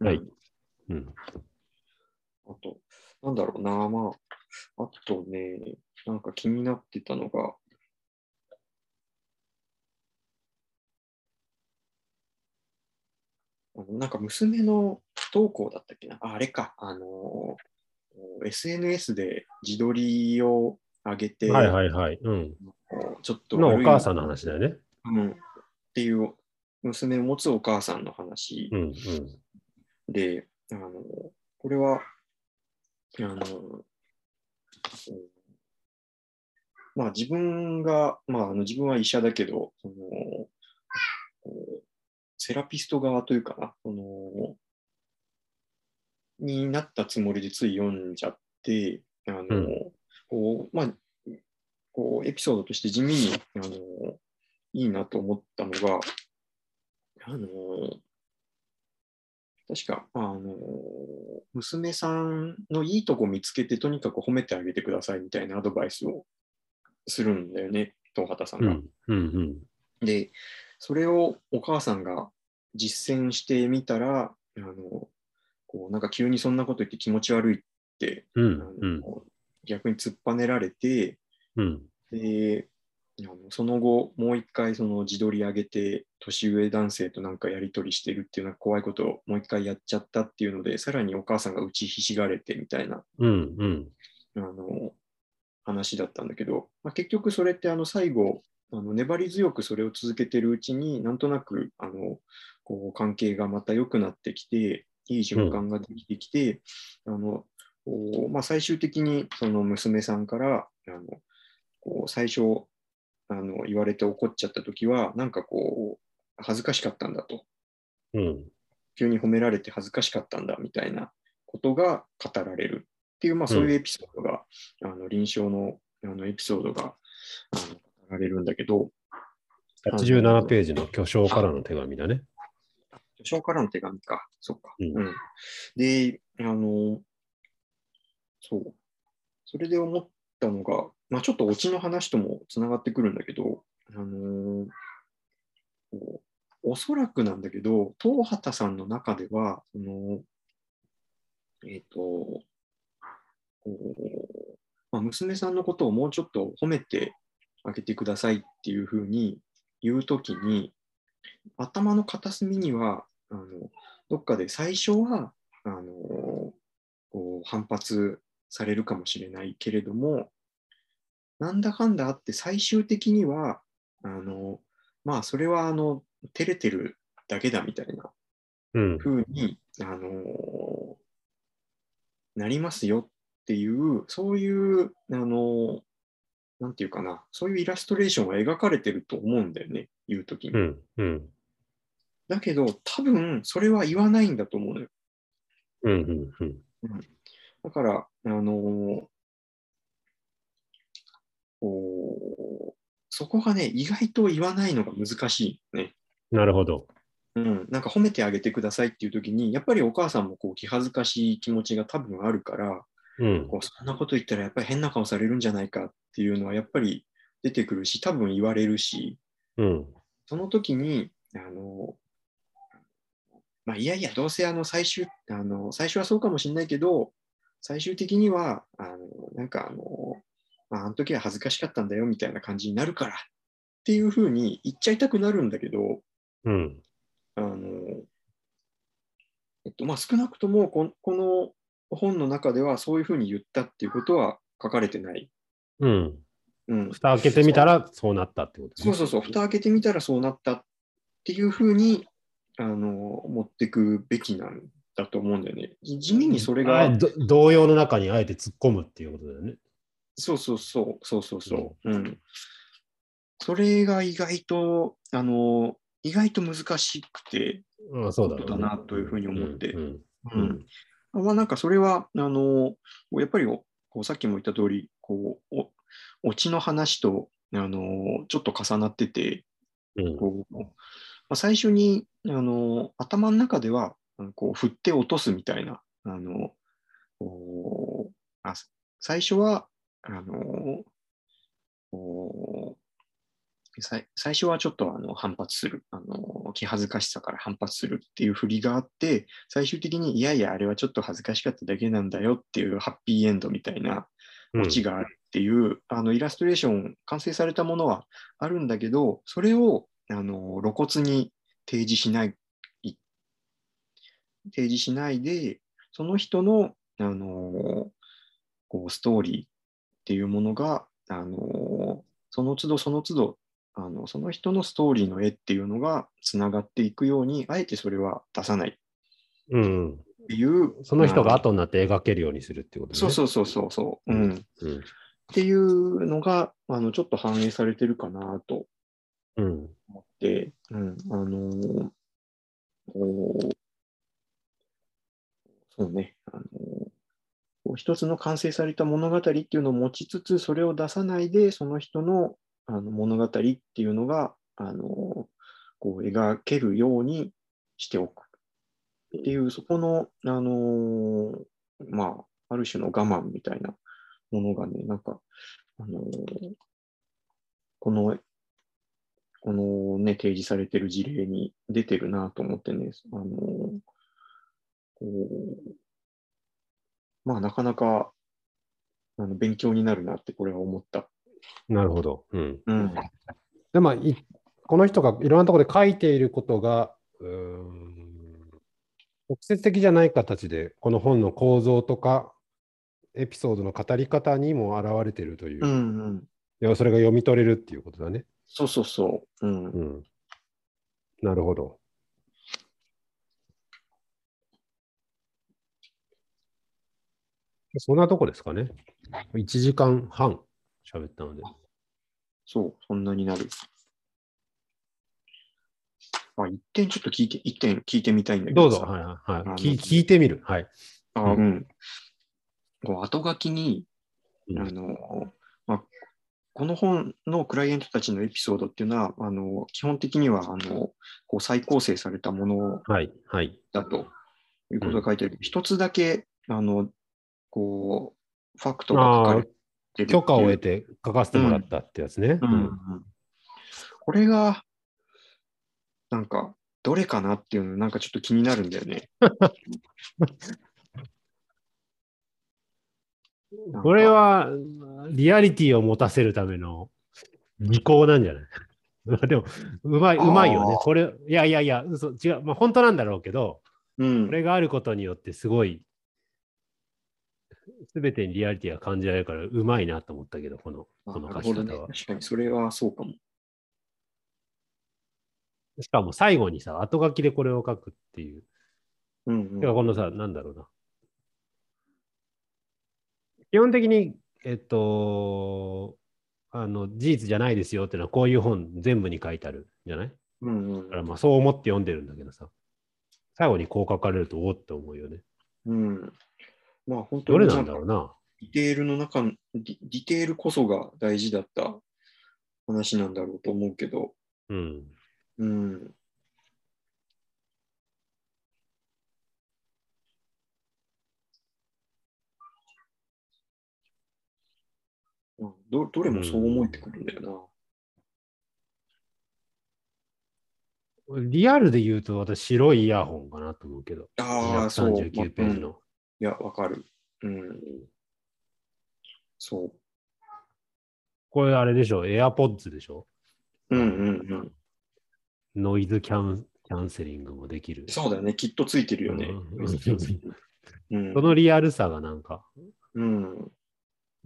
はいうん。あと、なんだろうな、まあ、あとね、なんか気になってたのが、あのなんか娘の不登校だったっけな、ああれか、あの、SNS で自撮りを上げて、はいはいはい。うん。ちょっとのお母さんの話だよね。うん、っていう娘を持つお母さんの話うんうん。で、あのこれはあの、うんまあ、自分が、まあ、あの自分は医者だけどそのセラピスト側というかなそのになったつもりでつい読んじゃってあの、うんこうまあ、こうエピソードとして地味にあのいいなと思ったのがあの確か、あの娘さんのいいとこ見つけてとにかく褒めてあげてくださいみたいなアドバイスをするんだよね、東畑さんが。うんうんうん。で、それをお母さんが実践してみたら、あのこうなんか急にそんなこと言って気持ち悪いって、うあんうんの逆に突っぱねられて、うん。であのその後、もう一回その自撮り上げて、年上男性となんかやり取りしてるっていうのは怖いことをもう一回やっちゃったっていうので、さらにお母さんが打ちひしがれてみたいなうんうん。あの話だったんだけど、まあ、結局それってあの最後あの、粘り強くそれを続けてるうちになんとなくあのこう関係がまた良くなってきて、いい循環ができてきて、あのこうまあ、最終的にその娘さんからあのこう最初あの言われて怒っちゃった時はなんかこう恥ずかしかったんだと。うん。急に褒められて恥ずかしかったんだみたいなことが語られる。っていう、まあ、そういうエピソードが、あの臨床のあのエピソードがあの語られるんだけど、87ページの巨匠からの手紙だね。巨匠からの手紙か、そっか。うん。うん。で、あの、そう、それで思ったのが、まあ、ちょっとオチの話ともつながってくるんだけど、あのおそらくなんだけど、東畑さんの中では、そのえっ、と、こうまあ、娘さんのことをもうちょっと褒めてあげてくださいっていうふうに言うときに、頭の片隅には、あのどっかで最初はあのこう反発されるかもしれないけれども、なんだかんだあって最終的には、あのまあそれはあの照れてるだけだみたいなうん。風に、あのなりますよっていう、そういう、あのなんていうかな、そういうイラストレーションが描かれてると思うんだよね、言うときに。うん。うん。だけど、多分それは言わないんだと思うのよ。うん。うん。うん。だから、あのこうそこがね、意外と言わないのが難しいね。なるほど。うん、なんか褒めてあげてくださいっていう時に、やっぱりお母さんもこう気恥ずかしい気持ちが多分あるから、うん。こうそんなこと言ったらやっぱり変な顔されるんじゃないかっていうのはやっぱり出てくるし、多分言われるし、うん。その時に、あの、まあ、いやいや、どうせあの最終あの、最初はそうかもしれないけど、最終的には、あのなんかあの、まあ、あの時は恥ずかしかったんだよみたいな感じになるからっていうふうに言っちゃいたくなるんだけど、うん。あのえっとまあ、少なくともここの本の中ではそういうふうに言ったっていうことは書かれてない。うん。うん、蓋開けてみたらそうなったってことねそうそうそう、蓋開けてみたらそうなったっていうふうにあの持ってくべきなんだと思うんだよね。地味にそれが、あど動揺の中にあえて突っ込むっていうことだよね。そうそうそう、そうそうそう、うん。それが意外と、あの、意外と難しくて、そうだなというふうに思ってうんううんん。まあ、なんかそれは、あの、やっぱりこうさっきも言った通り、こう、おオチの話と、あの、ちょっと重なってて、うん。こうまあ、最初にあの頭の中ではこう振って落とすみたいなあのこうあ最初はあのこうさ最初はちょっとあの反発するあの、気恥ずかしさから反発するっていう振りがあって、最終的にいやいや、あれはちょっと恥ずかしかっただけなんだよっていうハッピーエンドみたいなオチがあるっていう、あのイラストレーション、完成されたものはあるんだけど、それをあの露骨に提示しない、い提示しないで、その人のあのこうストーリーっていうものが、あのその都度その都度あの、その人のストーリーの絵っていうのがつながっていくように、あえてそれは出さないっうんうん。ていう。その人があ後になって描けるようにするってことね。そうそうそうそうそう、うん。っうん。ていうのが、あの、ちょっと反映されてるかなとうん。思って、うん、あのーそうね、あのー一つの完成された物語っていうのを持ちつつ、それを出さないで、その人のあの物語っていうのが、あのこう描けるようにしておくっていう、そこの、あのまあ、ある種の我慢みたいなものがね、なんか、あのこのこのね、提示されてる事例に出てるなと思ってね、あの、こう、まあなかなか、あの、勉強になるなってこれは思った。なるほど。うん。うん。でまあ、いこの人がいろんなところで書いていることが、直接的じゃない形で、この本の構造とか、エピソードの語り方にも現れているという、うんいうん。やそれが読み取れるっていうことだね。そうそうそう。うん。うん。なるほど。そんなとこですかね。1時間半喋ったので。そう、そんなになる。あ、一点ちょっと聞いて、一点聞いてみたいんだけどさ。どうぞ。はいはいはいの聞。聞いてみる。はい。あ、うん。こう後書きに、うんあの、まあ、この本のクライアントたちのエピソードっていうのは、あの基本的にはあのこう再構成されたものはい。はい。だということが書いてある。一、つだけ、あの、こう、ファクトが書かれて許可を得て書かせてもらったってやつね。これが、なんか、どれかなっていうの、なんかちょっと気になるんだよね。[LAUGHS] これは、リアリティを持たせるための技巧なんじゃない？[LAUGHS] でも、うまい、うまいよね。これ、いやいやいや、嘘違う。まあ、本当なんだろうけど、うん。これがあることによってすごい、すべてにリアリティが感じられるから、うまいなと思ったけど、この、あこのなるほどね。書き方は。確かに、それはそうかも。しかも最後にさ、後書きでこれを書くっていう。うん、うんてか、このさ、なんだろうな。基本的に、えっと、あの、事実じゃないですよっていうのは、こういう本全部に書いてあるんじゃない？うんうんだからまあ、そう思って読んでるんだけどさ、最後にこう書かれると、おって思うよね。うん。まあ、本当どれになんだろうな。ディテールの中の、ディディテールこそが大事だった話なんだろうと思うけど、うん。うん。うんどどれもそう思えてくるんだよリアルで言うと、私、白いイヤホンかなと思うけど。な。ああ、そう。239ページうんいの。や、わかる。うん。そう。これあれでしょ、AirPods でしょ？うんうんノイズキャンキャンセリングもできるうん。。そうだよね。きっとついてるよね。うんうんそのリアルさがなんか、うん。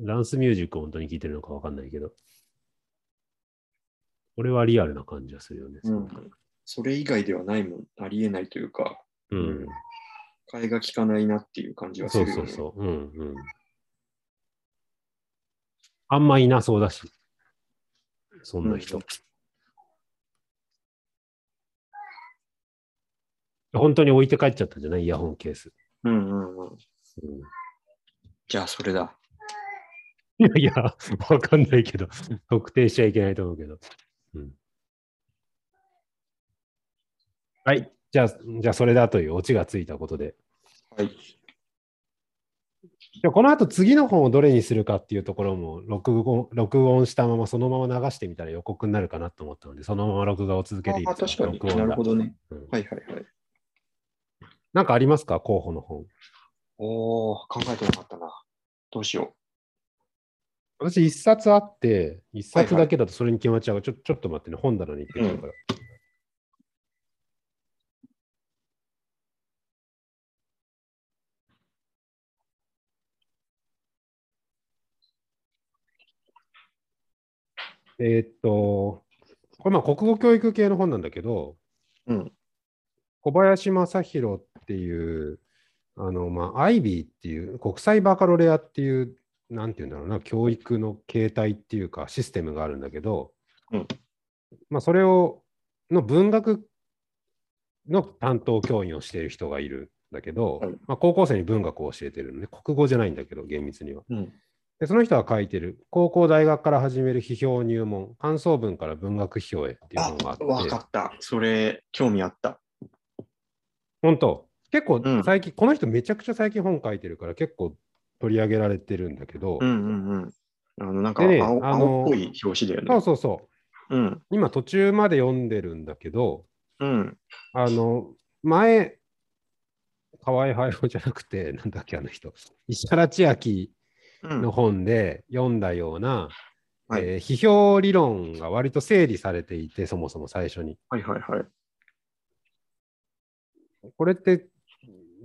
ダンスミュージックを本当に聴いてるのかわかんないけど、これはリアルな感じがするよね。うん。それ以外ではないもん。ありえないというか、うん。替えが効かないなっていう感じはすそるよね。うそうそう。うんうん。あんまいなそうだし、そんな人。うん本当に置いて帰っちゃったんじゃない？イヤホンケース。うんうんうん。うんじゃあ、それだ。いやいや、わかんないけど、特定しちゃいけないと思うけど。うん、はい。じゃあ、じゃあそれだというオチがついたことで、はい。でこの後次の本をどれにするかっていうところも録音録音したままそのまま流してみたら予告になるかなと思ったので、そのまま録画を続けていいあですか確かに。なるほどね。うんはいはいはい。なんかありますか？候補の本。おー、考えてなかったな。どうしよ私一冊あって、一冊だけだとそれに決まっちゃうから、ちょちょっと待ってね、本棚に行ってくるから。えーっと、これまあ国語教育系の本なんだけど、う。うん。小林正弘っていう、あの、まあ、IB っていう、国際バカロレアっていう、なんていうんだろうな、教育の形態っていうか、システムがあるんだけど、うんまあ、それを、の文学の担当教員をしている人がいるんだけど、はいまあ、高校生に文学を教えてるのね、国語じゃないんだけど、厳密には。うん。で、その人が書いてる、高校大学から始める批評入門、感想文から文学批評へっていうあ本があって、、わかった。それ、興味あった。本当結構うん最近、この人めちゃくちゃ最近本書いてるから結構取り上げられてるんだけど、うんうんうん。あの、なんかでね青,、あの青っぽい表紙だよね。そうそうそう。うん。今途中まで読んでるんだけど、うん。あの、前、河合隼じゃなくて、なんだっけ、あの人、石原千秋うん。の本で読んだような、はいえー批評理論が割と整理されていて、そもそも最初に。はいはいはい。これって、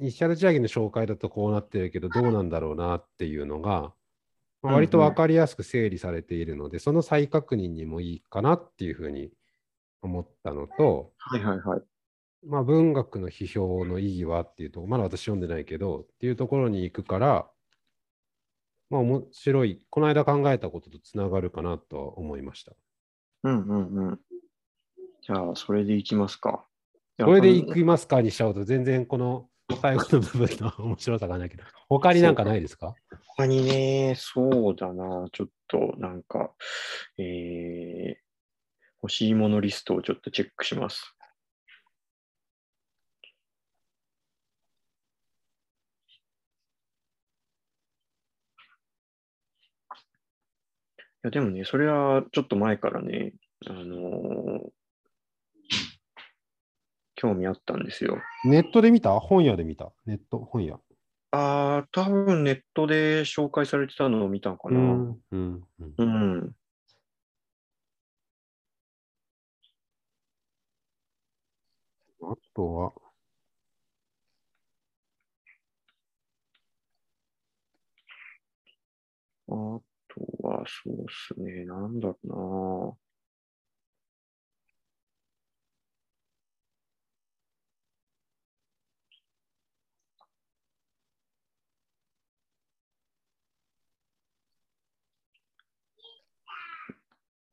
石原千秋の紹介だとこうなってるけど、どうなんだろうなっていうのが、まあ割と分かりやすく整理されているので、その再確認にもいいかなっていうふうに思ったのと、はいはいはい。まあ、文学の批評の意義はっていうと、まだ私読んでないけど、っていうところに行くから、まあ面白い、この間考えたこととつながるかなとは思いました。うんうんうん。じゃあ、それでいきますか。これでいきますかにしちゃうと、全然この最後の部分の面白さがないけど、他になんかないですか？他にね、そうだな、ちょっとなんか、えー、欲しいものリストをちょっとチェックします。や、でもね、それはちょっと前からね、あのー興味あったんですよ。ネットで見た？本屋で見た？ネット、本屋？ああ、多分ネットで紹介されてたのを見たのかな。うん。うん。うんうん。あとは、あとそうっすね。なんだろう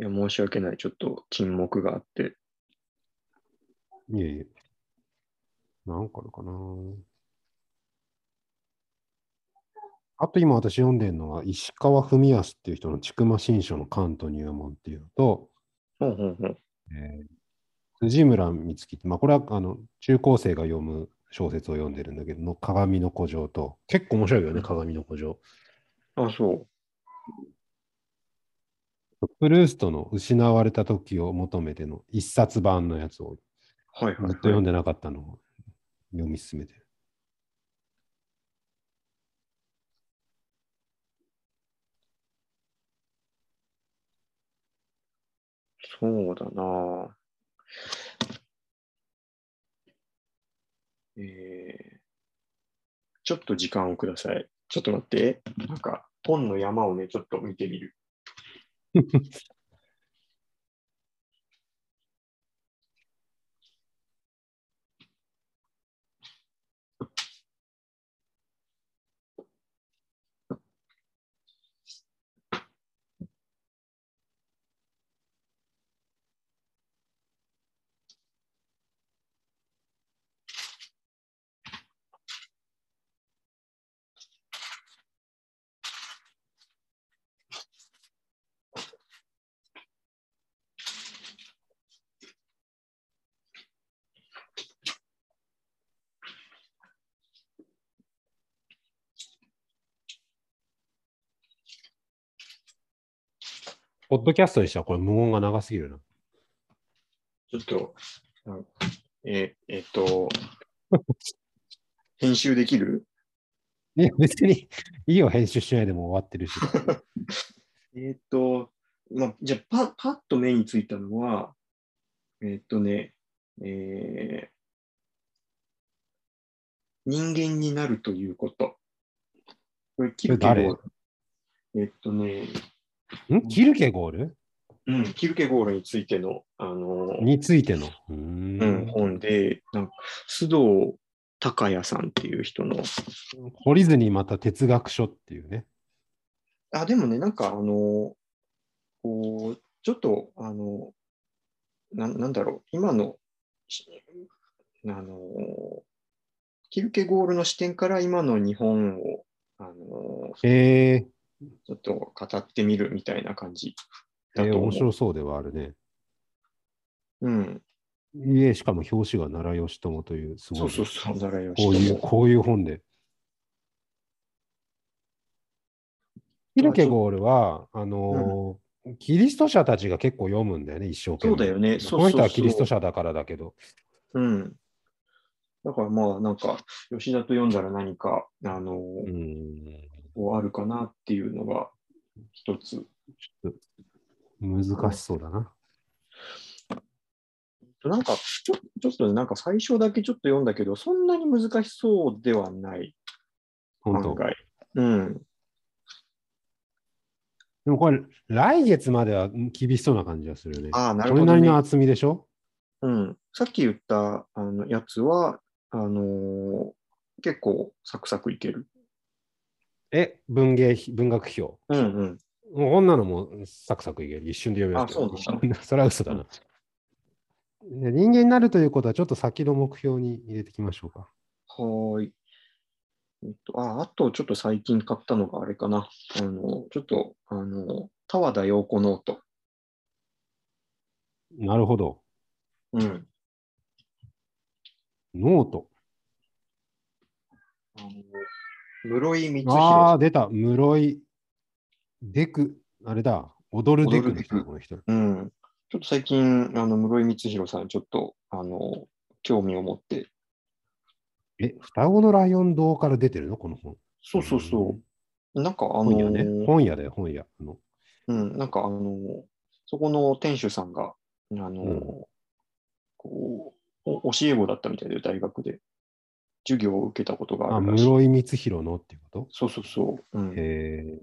な。いや、申し訳ない。ちょっと沈黙があって。いえいえ。なんかあるかな。あと今私読んでるのは、石川文康っていう人の千曲新書の関東入門っていうのと、ほうほうほう。えー辻村美月って、まあこれはあの中高生が読む小説を読んでるんだけど、の鏡の古城と、結構面白いよね、鏡の古城。あ、そう。プルーストの失われた時を求めての一冊版のやつをはいはい、ずっとはい。読んでなかったのを読み進めてる。そうだな。えー、ちょっと時間をください。ちょっと待って。なんか、本の山をね、ちょっと見てみる。[LAUGHS] ポッドキャストにしたらこれ無言が長すぎるな。ちょっと、あえ、えっと、[LAUGHS] 編集できる？いや、別にいいよ、編集しないでも終わってるし。[LAUGHS] えっと、まあ、じゃあパ、パッと目についたのは、えっとね、えー人間になるということ。これ、キルケゴール。えっとね、ん？キルケゴール？うん、キルケゴールについての、あの、についての？うーん。うん、本で、なんか須藤孝也さんっていう人の、懲りずにまた哲学書っていうね。あ、でもね、なんかあの、こう、ちょっと、あの、ななんだろう、今の、しあの、キルケゴールの視点から今の日本を、あの、えー、ちょっと語ってみるみたいな感じえー面だと思う。白そうではあるね。うん、いえ、しかも表紙が奈良義朝という、すごい。そうそうそう、奈良こういう、義こういう本で。キルケゴールは、あのーキリスト者たちが結構読むんだよね、一生懸命。そうだよねそうそうそうこの人はキリスト者だからだけど。うん。だからまあ、なんか、吉田と読んだら何か、あの、うん。こうあるかなっていうのが一つ。難しそうだな。なんかちょ、ちょっとねなんか最初だけちょっと読んだけど、そんなに難しそうではない、本当。うん。でもこれ、来月までは厳しそうな感じがするよね。ああ、なるそほど、ねれなりの厚みでしょ？うん。さっき言ったあのやつは、あのー結構サクサクいける。え、文芸、文学表。うんうん。もうこんなのもサクサクいける。一瞬で読めるけど。あそうなんそれは嘘だな。で人間になるということは、ちょっと先の目標に入れていきましょうか。はーい。えっと、あ、あとちょっと最近買ったのがあれかな。あの、ちょっと、あの、田和田陽子ノート。なるほど。うん。ノート。あの室井光、ああ、広。出た。室井。デク、あれだ。おどるでくの人この人。うん。ちょっと最近、あの、室井光広さん、ちょっと、あの、興味を持って。え、双子のライオン堂から出てるの？この本。そうそうそう。なんか、あの本屋ね。本屋だよ、本屋。あのうん、なんか、あの、そこの店主さんが、あの、うんこう、お教え子だったみたいで、大学で。授業を受けたことがあ、あるらしい。室井光弘のっていうこそうそうそう。うんとへえ。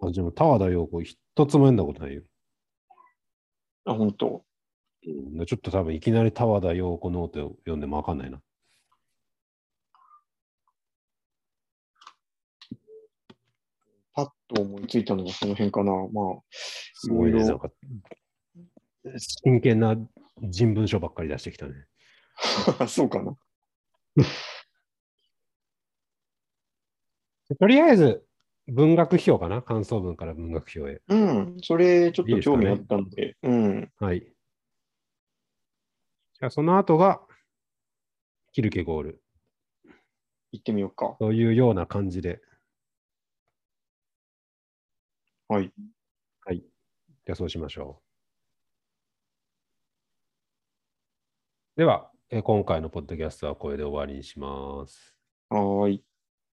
あ、でも、田和田陽子、一つも読んだことないよ。あ、本当。うんちょっと多分いきなり田和田陽子ノートを読んでもわかんないな。パッと思いついたのがその辺かな。まあ、すごいね。いろいろなんか、真剣な人文書ばっかり出してきたね。[LAUGHS] そうかな。[LAUGHS] とりあえず、文学表かな感想文から文学表へ。うん、それちょっと興味あったんで、うん。はい。じゃあ、その後が、キルケゴール行ってみようか。というような感じで。はい。はい。じゃあ、そうしましょう。では、え今回のポッドキャストはこれで終わりにします。はい。